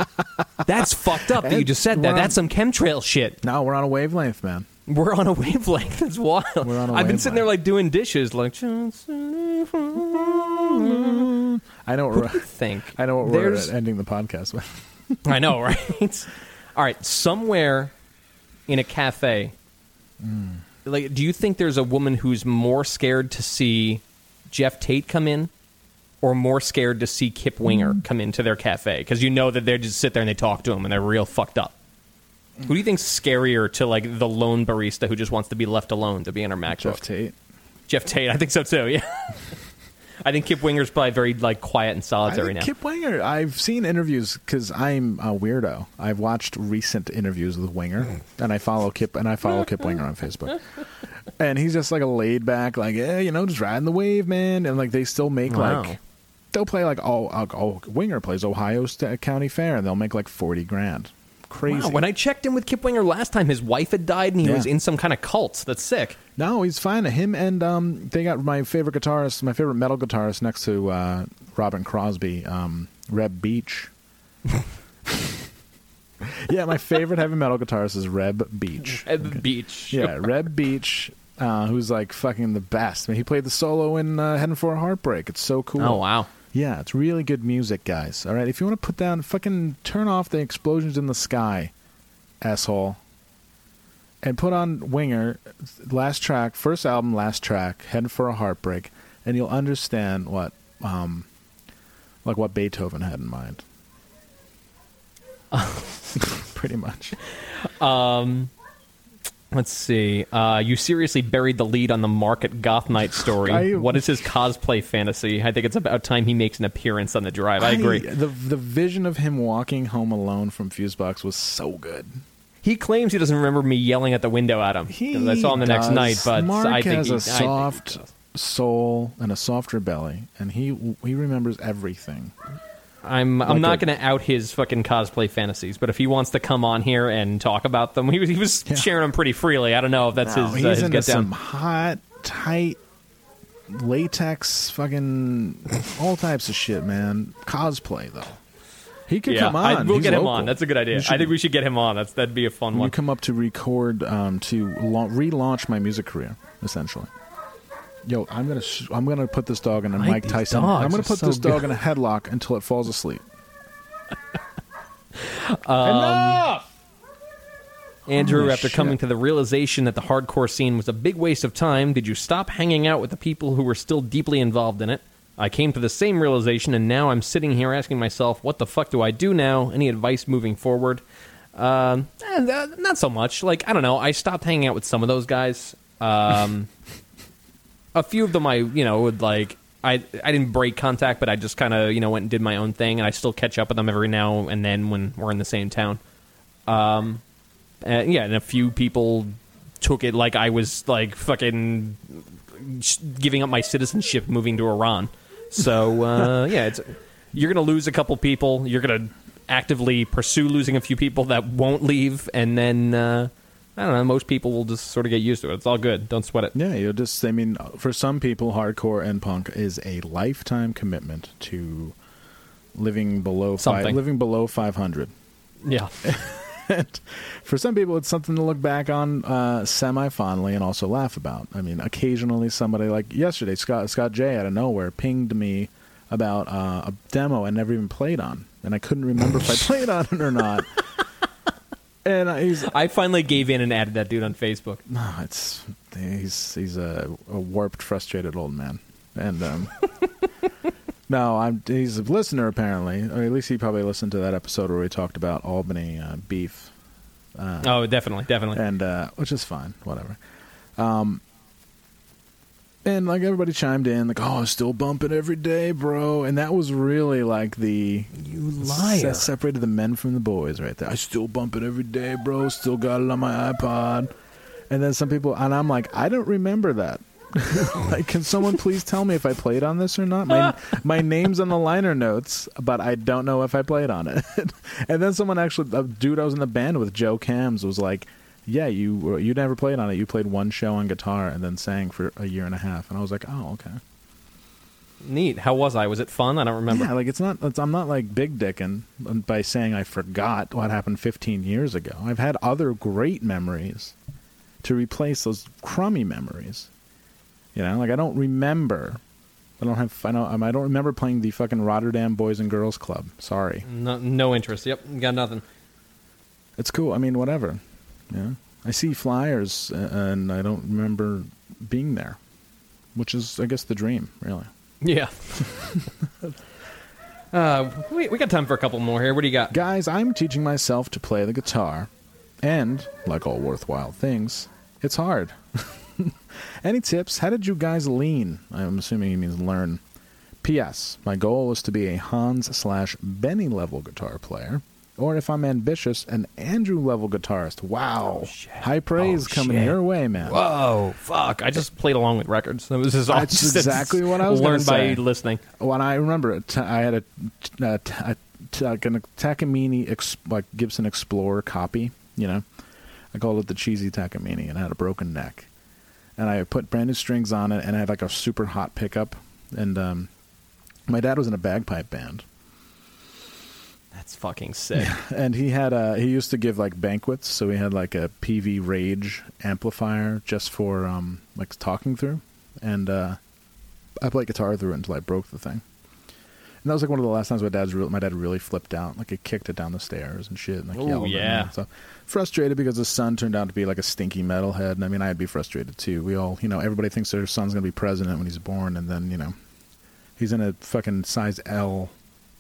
*laughs* That's fucked up that you just said that. On- That's some chemtrail shit. No, we're on a wavelength, man. We're on a wavelength. *laughs* That's wild. We're on a I've been sitting there like doing dishes, like. I know what Who we're, think? I know what There's- we're ending the podcast with. I know, *laughs* right? All right, somewhere in a cafe, mm. like, do you think there's a woman who's more scared to see Geoff Tate come in, or more scared to see Kip Winger mm. come into their cafe? Because you know that they just sit there and they talk to him and they're real fucked up. Who do you think's scarier to like the lone barista who just wants to be left alone to be in her MacBook? Geoff Tate. Geoff Tate, I think so too. Yeah, *laughs* I think Kip Winger's probably very like quiet and I solitary think now. Kip Winger. I've seen interviews because I'm a weirdo. I've watched recent interviews with Winger, hmm. and I follow Kip and I follow Kip Winger on Facebook. *laughs* And he's just like a laid back, like yeah, you know, just riding the wave, man. And like they still make Wow. like they'll play like oh, oh, oh Winger plays Ohio Sta County Fair, and they'll make like forty grand. Crazy. Wow, when I checked in with Kip Winger last time, his wife had died and he Yeah. was in some kind of cult. That's sick. No, he's fine. Him and um, they got my favorite guitarist, my favorite metal guitarist next to uh, Robin Crosby, um, Reb Beach. *laughs* yeah, my favorite heavy metal guitarist is Reb Beach. Reb the beach. Yeah, Reb Beach, uh, who's like fucking the best. I mean, he played the solo in uh, Heading for a Heartbreak. It's so cool. Oh, wow. Yeah, it's really good music, guys. All right, if you want to put down, fucking turn off the explosions in the sky, asshole, and put on Winger, last track, first album, last track, heading for a heartbreak, and you'll understand what, um, like what Beethoven had in mind. *laughs* *laughs* Pretty much. Um, let's see. Uh, you seriously buried the lead on the Market Goth Knight story. I- what is his cosplay fantasy? I think it's about time he makes an appearance on the drive. I agree. the the vision of him walking home alone from Fusebox was so good. He claims he doesn't remember me yelling at the window at him. He I saw him the next night, but Mark I think has he, a I soft soul and a softer belly, and he he remembers everything. I'm I'm Like not going to out his fucking cosplay fantasies, but if he wants to come on here and talk about them, *laughs* he was he was Yeah. sharing them pretty freely. I don't know if that's No, his, he's uh, his into get down. some hot, tight, latex, fucking all types of shit, man. Cosplay though. He could yeah, come on. I, we'll He's get him local. on. That's a good idea. Should- I think we should get him on. That's that'd be a fun one. you come up to record um, to la- relaunch my music career, essentially. Yo, I'm gonna sh- I'm gonna put this dog in a I like Mike Tyson. I'm gonna put so this dog good. in a headlock until it falls asleep. *laughs* Um, Andrew, Oh, after shit. coming to the realization that the hardcore scene was a big waste of time, did you stop hanging out with the people who were still deeply involved in it? I came to the same realization, and now I'm sitting here asking myself, what the fuck do I do now? Any advice moving forward? Um, eh, not so much. Like, I don't know. I stopped hanging out with some of those guys. Um, *laughs* a few of them I, you know, would like. I, I didn't break contact, but I just kind of, you know, went and did my own thing, and I still catch up with them every now and then when we're in the same town. Um, uh, yeah, and a few people took it like I was like fucking giving up my citizenship, moving to Iran. So uh, *laughs* yeah, it's you're gonna lose a couple people. You're gonna actively pursue losing a few people that won't leave, and then uh, I don't know. Most people will just sort of get used to it. It's all good. Don't sweat it. Yeah, you'll just I mean, for some people, hardcore and punk is a lifetime commitment to living below five, Something. living below five hundred. Yeah, *laughs* And for some people, it's something to look back on uh, semi fondly and also laugh about. I mean, occasionally somebody like yesterday, Scott Scott J out of nowhere pinged me about uh, a demo I never even played on, and I couldn't remember if I *laughs* played on it or not. And he's I finally gave in and added that dude on Facebook. no, it's he's he's a, a warped, frustrated old man, and um, *laughs* no, I'm he's a listener apparently, or at least he probably listened to that episode where we talked about Albany uh, beef. Uh, Oh, definitely, definitely. and uh, which is fine, whatever. Um, and like everybody chimed in, like, "Oh, still bumping every day, bro," and that was really like the You that separated the men from the boys right there. I still bump it every day, bro. Still got it on my iPod. And then some people, and I'm like, I don't remember that. *laughs* like, can someone please tell me if I played on this or not? My *laughs* my name's on the liner notes, but I don't know if I played on it. *laughs* and then someone actually, a dude I was in the band with, Joe Cams, was like, "Yeah, you you never played on it. You played one show on guitar and then sang for a year and a half." And I was like, "Oh, okay." Neat. How was I? Was it fun? I don't remember. Yeah, like it's not. It's, I'm not like big dicking by saying I forgot what happened 15 years ago. I've had other great memories to replace those crummy memories. You know, like I don't remember. I don't have. I don't. I don't remember playing the fucking Rotterdam Boys and Girls Club. Sorry, No, no interest. Yep, got nothing. it's cool. I mean, whatever. Yeah, I see flyers and I don't remember being there, which is, I guess, the dream. Really. Yeah. *laughs* uh, we, we got time for a couple more here. What do you got? Guys, I'm teaching myself to play the guitar, and like all worthwhile things, it's hard. *laughs* Any tips? How did you guys lean? I'm assuming he means learn. P.S. My goal is to be a Hans slash Benny level guitar player, or if I'm ambitious, an Andrew level guitarist. Wow, high praise Oh, coming shit. your way, man. Whoa, fuck! I just played along with records. That was just all That's exactly what I was learned by listening. When I remember t- I had a, t- a, t- a, t- like an Takamine ex- like Gibson Explorer copy. You know, I called it the cheesy Takamine, and it had a broken neck. And I put brand new strings on it, and I had like a super hot pickup. And um, my dad was in a bagpipe band, That's fucking sick. *laughs* and he had a he used to give like banquets, so he had like a Peavey Rage amplifier just for um like talking through, and uh, I played guitar through it until I broke the thing. And that was like one of the last times my dad's re- my dad really flipped out, like he kicked it down the stairs and shit, and like Ooh, yelled. at me. yeah. So frustrated because his son turned out to be like a stinky metalhead, and I mean I'd be frustrated too. We all, you know, everybody thinks their son's gonna be president when he's born, and then you know, he's in a fucking size L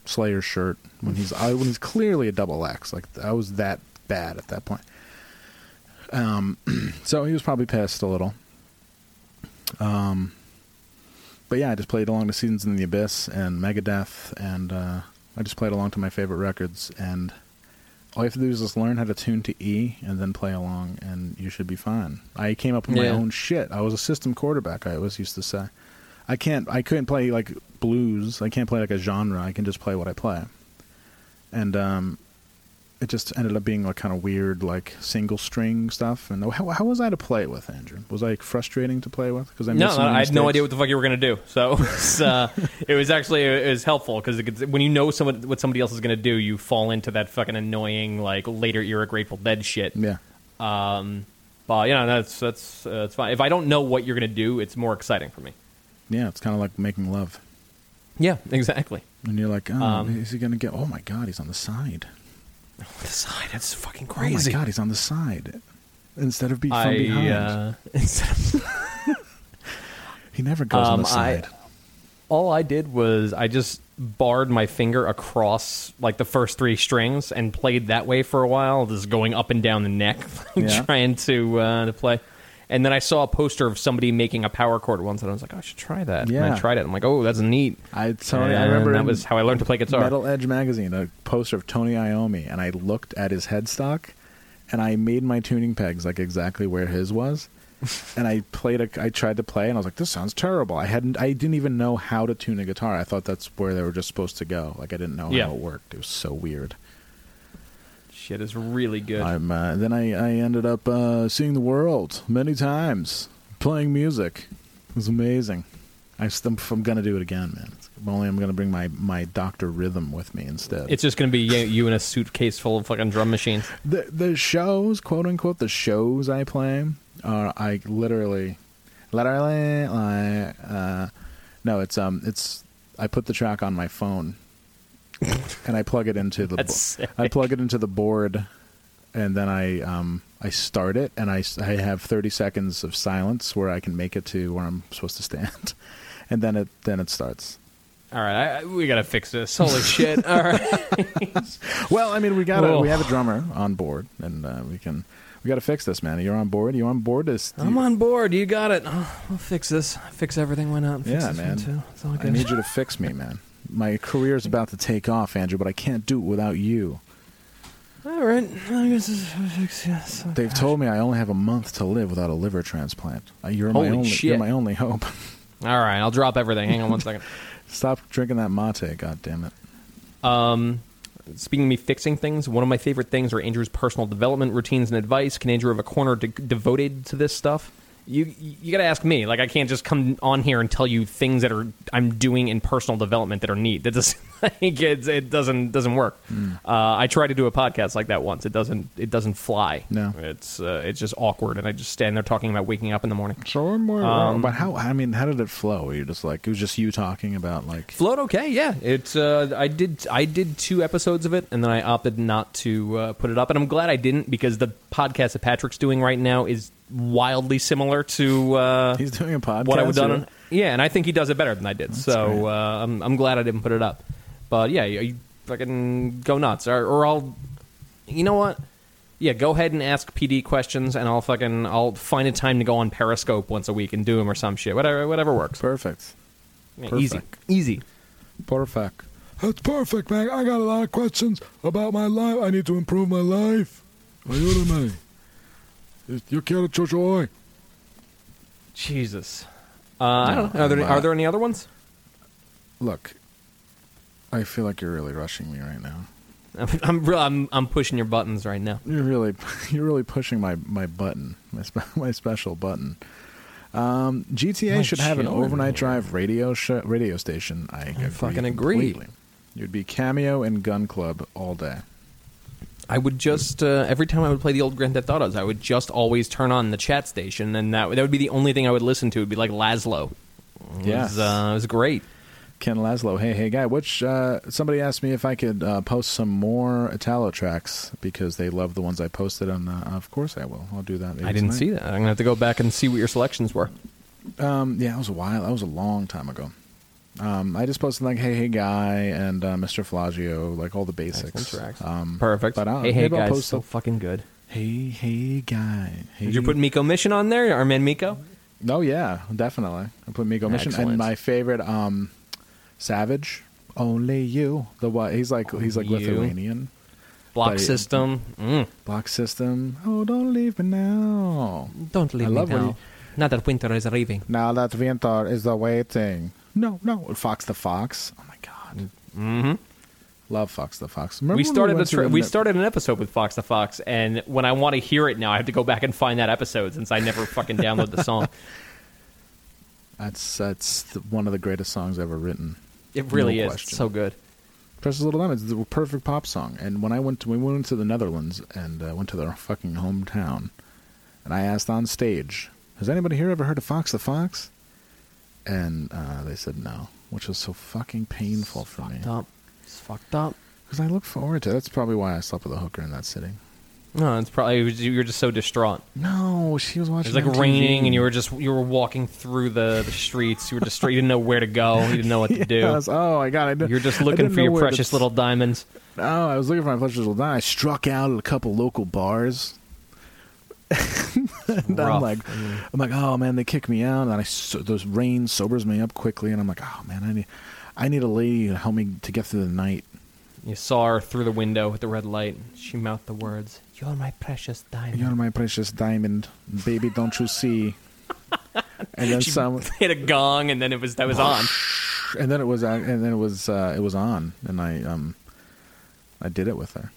Slayer shirt when he's I, when he's clearly a double X. Like I was that bad at that point. Um, *clears throat* so he was probably pissed a little. Um, but yeah, I just played along to Seasons in the Abyss and Megadeth, and uh, I just played along to my favorite records. And all you have to do is just learn how to tune to E and then play along, and you should be fine. I came up with my own shit. I was a system quarterback. I always used to say. I can't. I couldn't play like blues. I can't play like a genre. I can just play what I play. And um, it just ended up being like kind of weird, like single string stuff. And how, how was I to play it with, Andrew? Was I frustrating to play with? Because I No, so no, many I had no idea what the fuck you were gonna do. So *laughs* it was, uh, it was actually it was helpful because when you know someone what somebody else is gonna do, you fall into that fucking annoying like later era Grateful Dead shit. Yeah. Um, but you know that's that's uh, that's fine. If I don't know what you're gonna do, it's more exciting for me. Yeah, it's kind of like making love. Yeah, exactly. And you're like, oh, Um, is he going to get? Oh my God, he's on the side. *laughs* The side, that's fucking crazy. Oh my God, he's on the side instead of be from I behind. uh, *laughs* instead of *laughs* he never goes on Um, the side. I, all I did was I just barred my finger across like the first three strings and played that way for a while, just going up and down the neck, Yeah. trying to uh, to play. And then I saw a poster of somebody making a power chord once, and I was like, oh, I should try that. And Yeah. I tried it. I'm like, oh, that's neat. I Tony, I remember that in was how I learned to play guitar. Metal Edge magazine, a poster of Tony Iommi, and I looked at his headstock, and I made my tuning pegs like exactly where his was. *laughs* and I played a, I tried to play, and I was like, "This sounds terrible." I hadn't, I didn't even know how to tune a guitar. I thought that's where they were just supposed to go. Like I didn't know Yeah. how it worked. It was so weird. Shit is really good. I'm, uh, then I, I ended up uh, seeing the world many times, playing music. It was amazing. I st- I'm gonna do it again, man. It's- only I'm gonna bring my my Doctor Rhythm with me instead. it's just going to be you, you in a suitcase full of fucking drum machines. the the shows, quote unquote, the shows I play are I literally, literally like uh, no, it's um it's I put the track on my phone and I plug it into the bo- I plug it into the board and then I um I start it and I I have 30 seconds of silence where I can make it to where I'm supposed to stand *laughs* and then it then it starts. All right, I, I- we got to fix this. Holy shit! All right. *laughs* Well, I mean, we got Oh. we have a drummer on board, and uh, we can we got to fix this, man. You're on board. You on board? This? I'm on board. You got it. Oh, we'll fix this. Fix everything. Why not? Fix Yeah, this man. Too. It's all I need you to fix me, man. My career's about to take off, Andrew, but I can't do it without you. All right. I guess it's yes. They've told me I only have a month to live without a liver transplant. Uh, You're Holy my only. shit. You're my only hope. *laughs* All right. I'll drop everything. Hang on one second. *laughs* Stop drinking that mate. God damn it. Um, speaking of me fixing things, one of my favorite things are Andrew's personal development routines and advice. Can Andrew have a corner de- devoted to this stuff? You you got to ask me. Like I can't just come on here and tell you things that are I'm doing in personal development that are neat. That doesn't *laughs* like it's, it doesn't doesn't work. Hmm. Uh, I tried to do a podcast like that once. It doesn't it doesn't fly. No. it's uh, it's just awkward, and I just stand there talking about waking up in the morning. So more, Um, but how? I mean, how did it flow? Were you just like it was just you talking about like Float okay, yeah. It's uh, I did I did two episodes of it, and then I opted not to uh, put it up, and I'm glad I didn't because the podcast that Patrick's doing right now is wildly similar to uh, he's doing a podcast? what I would or- done. Yeah, and I think he does it better than I did. great. so uh, I'm I'm glad I didn't put it up. But yeah, you, you fucking go nuts, or, or I'll. You know what? Yeah, go ahead and ask PD questions, and I'll fucking I'll find a time to go on Periscope once a week and do them or some shit. Whatever, whatever works. Perfect. Yeah, easy, perfect. easy. Perfect. That's perfect, man. I got a lot of questions about my life. I need to improve my life. Ayúdame. Yo quiero chocho hoy. Jesus. Uh, I don't know. Are there, I'm, uh, are there any other ones? Look, I feel like you're really rushing me right now. *laughs* I'm I'm, real- I'm I'm pushing your buttons right now. You're really, *laughs* you're really pushing my my button, *laughs* my spe- my special button. Um, GTA My should have an children overnight here. drive radio sh- radio station. I, agree fucking agree. completely. You'd be cameo and gun club all day. I would just uh, every time I would play the old Grand Theft Autos, I would just always turn on the chat station, and that that would be the only thing I would listen to. It would be like Laszlo. It was, uh, it was great. Ken Laszlo, hey hey guy. Which uh, somebody asked me if I could uh, post some more Italo tracks because they love the ones I posted, and uh, of course I will. I'll do that. I didn't see that. I'm gonna have to go back and see what your selections were. Um, yeah, it was a while. That was a long time ago. Um, I just posted like "Hey Hey Guy" and uh, "Mr. Flagio," like all the basics. Um, Perfect. But I'll, hey, hey, maybe I'll guys, post so fucking good. Hey Hey Guy. Hey. Did you put Miko Mission on there, our man Miko? Oh yeah, definitely. I put Miko Mission Excellent. and my favorite, um, Savage. Only you. The what? He's like he's like you. Lithuanian. Block But- system. Mm. Block system. Oh, don't leave me now. Don't leave I me now. you- Not that winter is arriving. Now that winter is awaiting. No, no. Fox the Fox. Oh my god. Mm-hmm. Love Fox the Fox. Remember we started a tra- we started an episode with Fox the Fox, and when I want to hear it now, I have to go back and find that episode since I never fucking download the song. *laughs* That's that's the, one of the greatest songs ever written. It really No is question. so good. Precious Little Diamonds is the perfect pop song. And when I went to we went to the Netherlands and uh, went to their fucking hometown, and I asked on stage, "Has anybody here ever heard of Fox the Fox?" And uh, they said no, which was so fucking painful for me Fucked up. It's fucked up. because I look forward to. it. That's probably why I slept with a hooker in that city. No, it's probably you were just so distraught. No, she was watching. It was like MTV. raining, and you were just you were walking through the, the streets. You were distraught. you didn't know where to go. You didn't know what to *laughs* do. Oh my god! I did, You're just looking for your precious little diamonds. Oh, I was looking for my precious little diamonds. I struck out at a couple local bars. *laughs* And I'm Rough. like, I'm like, oh man, they kick me out, and I so, those rain sobers me up quickly, and I'm like, oh man, I need, I need a lady to help me to get through the night. You saw her through the window with the red light. She mouthed the words, "You're my precious diamond." You're my precious diamond, baby, don't you see? *laughs* And then she some, *laughs* hit a gong, and then it was that was on. and then it was, uh, and then it was, uh, it was on, and I, um, I did it with her.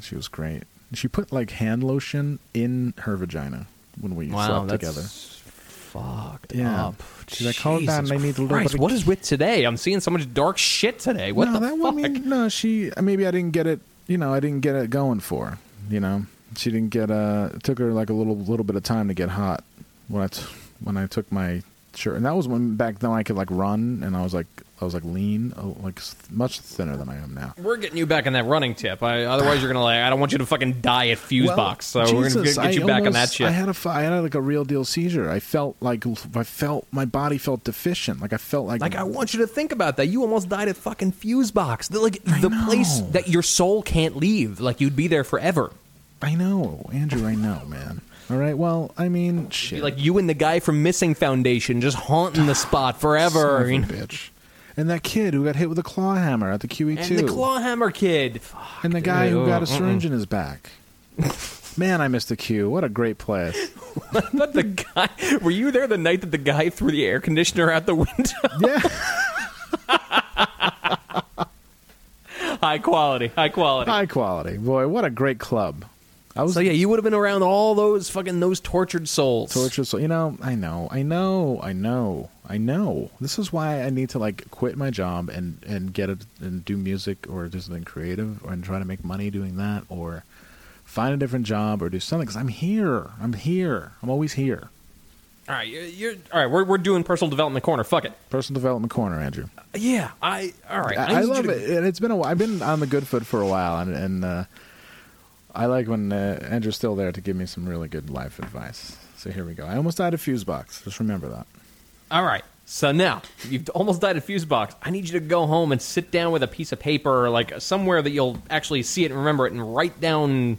She was great. She put like hand lotion in her vagina when we Wow, slept together. fucked Yeah. up. She's like, "Hold on, I need a little Christ, bit of What is with today? I'm seeing so much dark shit today. What no, the that fuck? I mean, no, she maybe I didn't get it. You know, I didn't get it going for. her, You know, she didn't get. Uh, it took her like a little little bit of time to get hot when I t- when I took my shirt, and that was when back then I could like run, and I was like I was like lean, uh, like much thinner than I am now. We're getting you back in that running tip. I, otherwise, you're gonna like. I don't want you to fucking die at Fuse Box. So we're gonna get, you I back on that shit. I had a I had like a real deal seizure. I felt like I felt my body felt deficient. Like I felt like Like I want you to think about that. You almost died at fucking Fuse Box. The, like the place that your soul can't leave. Like you'd be there forever. I know, Andrew. I know, man. All right. Well, I mean, shit. like you and the guy from Missing Foundation just haunting the spot forever. Son of a bitch. And that kid who got hit with a claw hammer at the QE2. And the Clawhammer kid. Fuck, And the guy who got a syringe in his back. *laughs* Man, I missed the Q. What a great place. But the guy, were you there the night that the guy threw the air conditioner out the window? Yeah. *laughs* *laughs* high quality, high quality. High quality. Boy, what a great club. I was So yeah, you would have been around all those fucking those tortured souls. tortured. So you know, I know, I know, I know, I know. This is why I need to like quit my job and and get it and do music or do something creative or and try to make money doing that or find a different job or do something because I'm here. I'm here. I'm always here. All right, you're, you're all right. We're we're doing personal development corner. Fuck it. Personal development corner, Andrew. Yeah, I all right. I, I you love to- it, and it's been a while. I've been on the good foot for a while, and and uh, I like when uh, Andrew's still there to give me some really good life advice. So here we go. I almost died of fuse box. Just remember that. All right. So now you've almost died of fuse box. I need you to go home and sit down with a piece of paper or like somewhere that you'll actually see it and remember it, and write down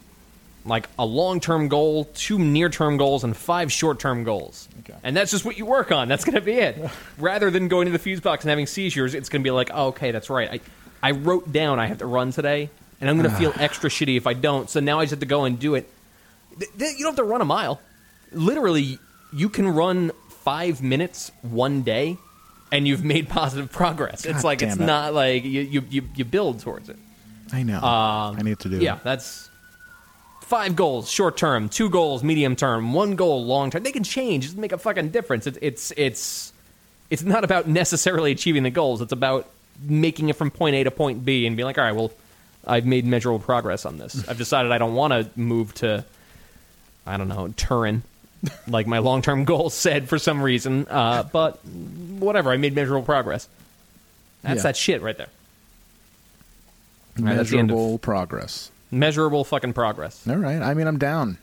like a long-term goal, two near-term goals, and five short-term goals. Okay. And that's just what you work on. That's going to be it. *laughs* Rather than going to the fuse box and having seizures, it's going to be like, oh, okay, that's right. I I wrote down I have to run today, and I'm going to feel *sighs* extra shitty if I don't. So now I just have to go and do it. Th- th- You don't have to run a mile. Literally, you can run five minutes one day, and you've made positive progress. it's God like damn it's it. not like you, you you you build towards it. I know. Um, I need to do Yeah, that's five goals short term, two goals medium term, one goal long term. They can change. It doesn't make a fucking difference. It's it's it's it's not about necessarily achieving the goals. It's about making it from point A to point B and being like, all right, well, I've made measurable progress on this. I've decided I don't want to move to, I don't know, Turin, like my long term *laughs* goal said for some reason. Uh, but whatever, I made measurable progress. That's Yeah. that shit right there. right, that's the end of- Measurable progress. Measurable fucking progress. All right. I mean, I'm down.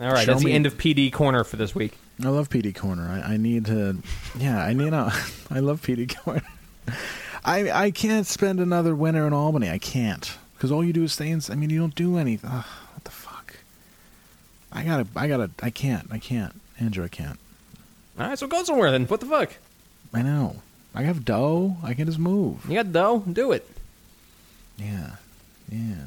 All right, Show that's me- the end of PD Corner for this week. I love PD Corner. I, I need to. Yeah, I need a. *laughs* I love PD Corner. I I can't spend another winter in Albany. I can't because all you do is stay in. I mean, you don't do anything. Ugh, what the fuck? I gotta. I gotta. I can't. I can't. Andrew, I can't. All right, so go somewhere then. What the fuck? I know. I have dough. I can just move. You got dough? Do it. Yeah. Yeah.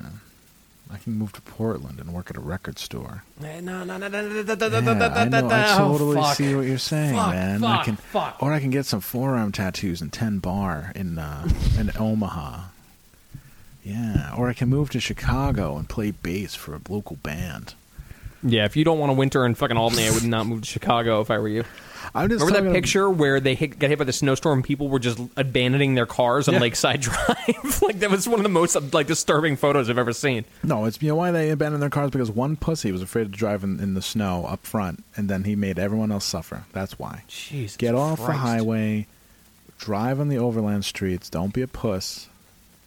I can move to Portland and work at a record store. Eh, No, no, no, no, no, no, no, no, no, I no, know. no. I Oh, totally fuck. see what you're saying, Fuck, man. I fuck, can, fuck. or I can get some forearm tattoos in Ten Bar in uh, *laughs* in Omaha. Yeah, or I can move to Chicago and play bass for a local band. Yeah, if you don't want to winter in fucking Albany, I would not move to Chicago if I were you. I'm just Remember that talking- picture where they hit, got hit by the snowstorm? and People were just abandoning their cars on Yeah. Lake Shore *laughs* Drive. like that was one of the most like disturbing photos I've ever seen. No, it's you know why they abandoned their cars because one pussy was afraid to drive in, in the snow up front, and then he made everyone else suffer. That's why. Jesus, Get off the Christ. highway, drive on the overland streets. Don't be a puss.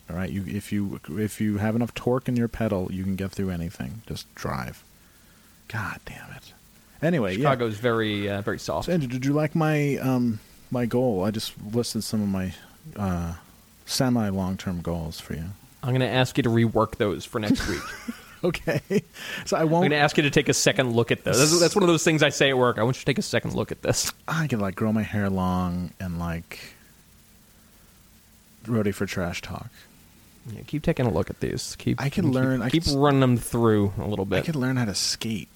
All right, you if you if you have enough torque in your pedal, you can get through anything. Just drive. God damn it. Anyway, Chicago's very uh, very soft. So, Andrew, did you like my um my goal? I just listed some of my uh, semi long term goals for you. I'm going to ask you to rework those for next week. *laughs* Okay, so I won't. I'm going to ask you to take a second look at those. That's, that's one of those things I say at work. I want you to take a second look at this. I can like grow my hair long and like ready for trash talk. Yeah, keep taking a look at these. Keep. I can keep- learn- I Keep can s- running them through a little bit. I could learn how to skate.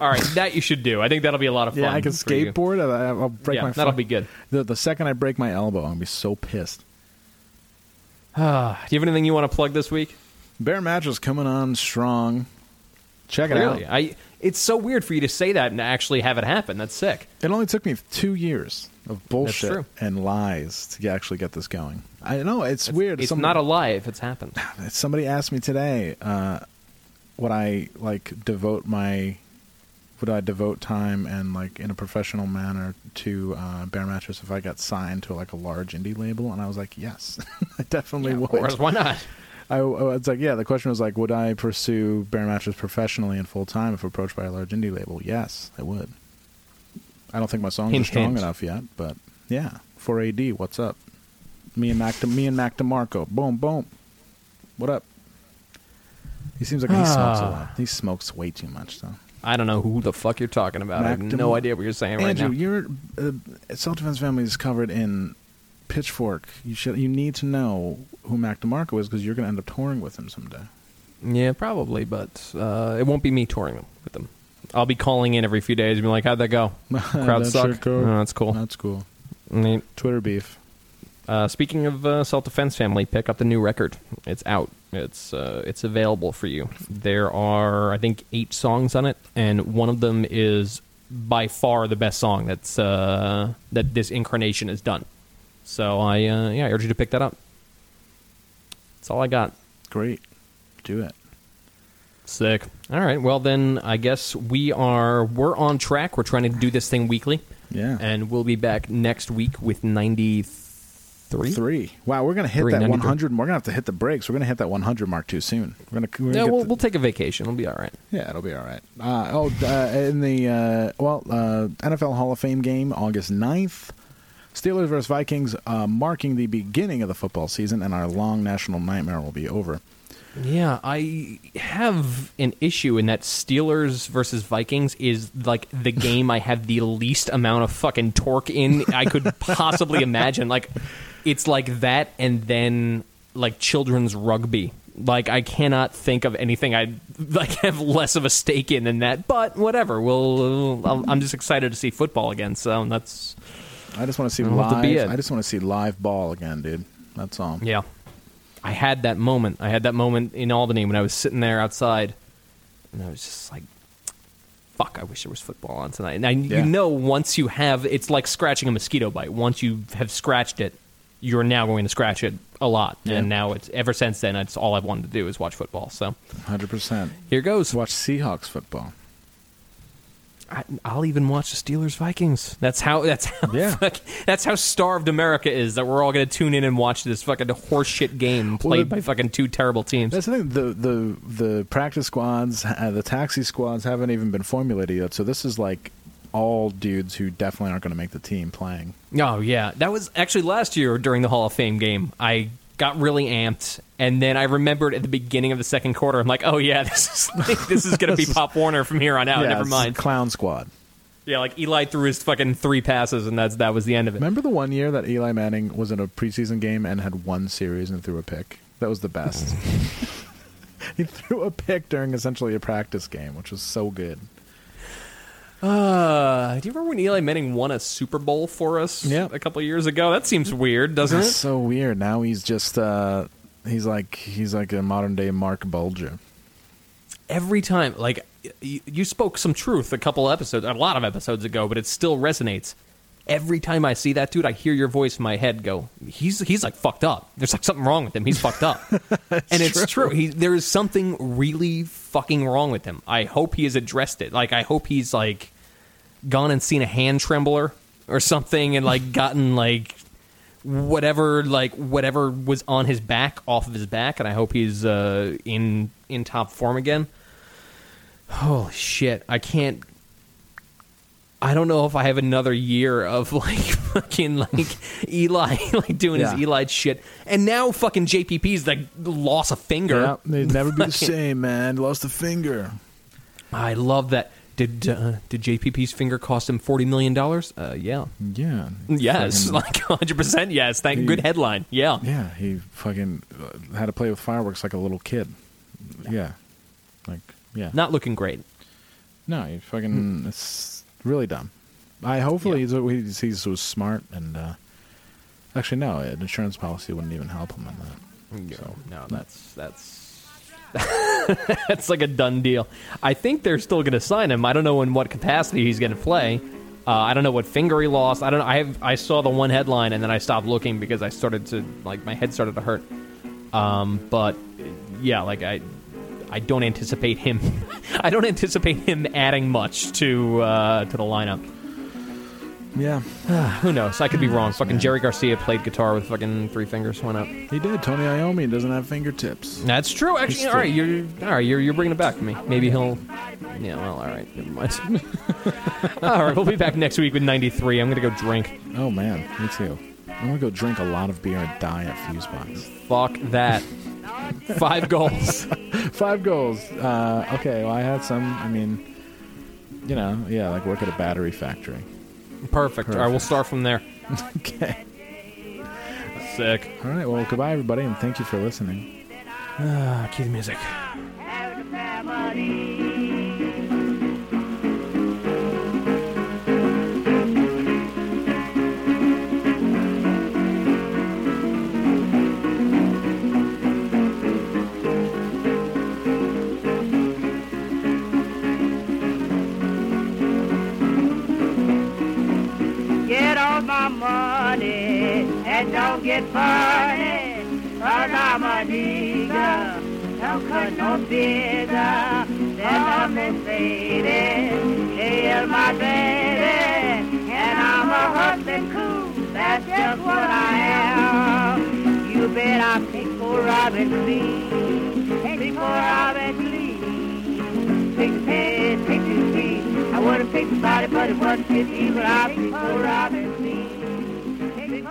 All right, that you should do. I think that'll be a lot of fun. Yeah, I can for you. skateboard. I- I'll break Yeah, my. that'll fuck- be good. The, the second I break my elbow, I'm gonna be so pissed. Ah, *sighs* do you have anything you want to plug this week? Bear mattress coming on strong. Check it Really, out. I. It's so weird for you to say that and actually have it happen. That's sick. It only took me two years of bullshit true. and lies to actually get this going. I know it's weird. It's Some- not a lie if it's happened. *sighs* Somebody asked me today, uh, would I like devote my, would I devote time and like in a professional manner to uh, Bear Mattress if I got signed to like a large indie label? And I was like, yes, *laughs* I definitely Yeah, of would. course, why not? I, I was like, yeah. The question was like, would I pursue Bear Mattress professionally and full time if approached by a large indie label? Yes, I would. I don't think my songs Hint, are strong hint. enough yet, but yeah. For AD, what's up? Me and Mac, me and Mac DeMarco, boom, boom. What up? He seems like he smokes a Ah. lot. He smokes way too much, though. I don't know who the fuck you're talking about. I have Mac no idea what you're saying right now. Andrew, your uh, self defense family is covered in Pitchfork. You should. You need to know who Mac DeMarco is because you're going to end up touring with him someday. Yeah, probably, but uh, it won't be me touring them with them. I'll be calling in every few days and be like, "How'd that go? *laughs* Crowd suck. Oh, that's cool." That's cool. Neat. Twitter beef. Uh, speaking of uh, self defense family, pick up the new record. It's out. It's uh, it's available for you. There are I think eight songs on it, and one of them is by far the best song that's uh, that this incarnation has done. So I uh, yeah I urge you to pick that up. That's all I got. Great. Do it. Sick. All right. Well, then I guess we are we're on track. We're trying to do this thing weekly, Yeah. and we'll be back next week with ninety three. Three. Wow, we're gonna hit Three, that 93. 100. We're gonna have to hit the brakes. We're gonna hit that 100 mark too soon. We're gonna. We're gonna Yeah, we'll, the- we'll take a vacation. It'll be all right. Yeah, it'll be all right. Uh, oh, uh, in the uh, well, uh, NFL Hall of Fame game, August 9th. Steelers versus Vikings, uh, marking the beginning of the football season, and our long national nightmare will be over. Yeah, I have an issue in that Steelers versus Vikings is like the *laughs* game I have the least amount of fucking torque in I could *laughs* possibly imagine. Like it's like that and then like children's rugby. Like I cannot think of anything I *laughs* like have less of a stake in than that. But whatever. We'll. I'll- I'm just excited to see football again. So that's I just want to see That'll to live. I just want to see live ball again, dude. That's all. Yeah. I had that moment. I had that moment in Albany when I was sitting there outside, and I was just like, "Fuck! I wish there was football on tonight." And I, Yeah. you know, once you have, it's like scratching a mosquito bite. Once you have scratched it, you're now going to scratch it a lot. Yeah. And now it's ever since then, it's all I've wanted to do is watch football. So 100%. here goes. Watch Seahawks football. I, I'll even watch the Steelers Vikings. That's how. That's how. Yeah. *laughs* fuck- that's how starved America is. That we're all going to tune in and watch this fucking horseshit game played the- by fucking two terrible teams. That's the thing. The the the practice squads, uh, the taxi squads haven't even been formulated yet. So this is like all dudes who definitely aren't going to make the team playing. Oh yeah, that was actually last year during the Hall of Fame game. I got really amped, and then I remembered at the beginning of the second quarter, I'm like, oh yeah, *laughs* this is like, *laughs* this is gonna be *laughs* Pop Warner from here on out. yeah, Never mind. Clown squad. Yeah, like Eli threw his fucking three passes, and that's that was the end of it. Remember the one year that Eli Manning was in a preseason game and had one series and threw a pick? That was the best. he threw a pick during essentially a practice game, which was so good. Uh, do you remember when Eli Manning won a Super Bowl for us Yeah. a couple of years ago? That seems weird, doesn't That's it? so weird. Now he's just uh he's like he's like a modern day Marc Bulger. Every time, like you, you spoke some truth a couple episodes, a lot of episodes ago, but it still resonates. Every time I see that dude, I hear your voice in my head go, "He's he's like fucked up. There's like something wrong with him. He's fucked up." *laughs* and it's true. He, there is something really fucking wrong with him. I hope he has addressed it. Like I hope he's like gone and seen a hand trembler or something and like gotten like whatever like whatever was on his back off of his back and I hope he's uh in in top form again. Holy shit. I can't I don't know if I have another year of *laughs* like fucking like Eli *laughs* like doing Yeah. his Eli shit. And now fucking JPP's like lost a finger. Yeah, they'd never be the *laughs* same, man. Lost a finger. I love that. Did uh, did JPP's finger cost him forty million dollars? Uh, yeah. Yeah. Yes, Fucking- like hundred percent. Yes, thank. He- Good headline. Yeah. yeah, he fucking uh, had to play with fireworks like a little kid. Yeah. Like, yeah. Not looking great. No, he fucking it's really dumb. I hopefully he's, he's he's so smart and uh actually no, an insurance policy wouldn't even help him in that. So no, that's that's *laughs* that's like a done deal. I think they're still going to sign him. I don't know in what capacity he's going to play. Uh, I don't know what finger he lost. I don't. know. I have. I saw the one headline and then I stopped looking because I started to like my head started to hurt. Um, but yeah, like I. I don't anticipate him. *laughs* I don't anticipate him adding much to uh, to the lineup. Yeah, *sighs* Who knows? I could be wrong. Fucking Jerry Garcia played guitar with fucking three fingers. Why not? he did. Tony Iommi doesn't have fingertips. That's true. Actually, all right, you're all right. You're you're bringing it back to me. Maybe he'll. Yeah. Well, all right. Never mind. *laughs* all right. We'll be back next week with 93. I'm gonna go drink. Oh man, me too. I'm gonna go drink a lot of beer and die at Fusebox. Fuck that. Five goals. *laughs* Five goals. Uh, okay, well I had some. I mean, you know, yeah, like work at a battery factory. Perfect. All right. We'll start from there. *laughs* Okay. Sick. All right. Well, goodbye everybody, and thank you for listening. Ah, cue the music. Get funny, cause I'm a nigga. Don't cut no bigger than a Mercedes. Hail my baby, and I'm a hustling cool. That's just what I am. You bet I pick for Robin Lee. Pick for Robin Lee. Pick head, pick his feet. I would have picked somebody, but it wasn't his evil. I picked for Robin Lee. Pick for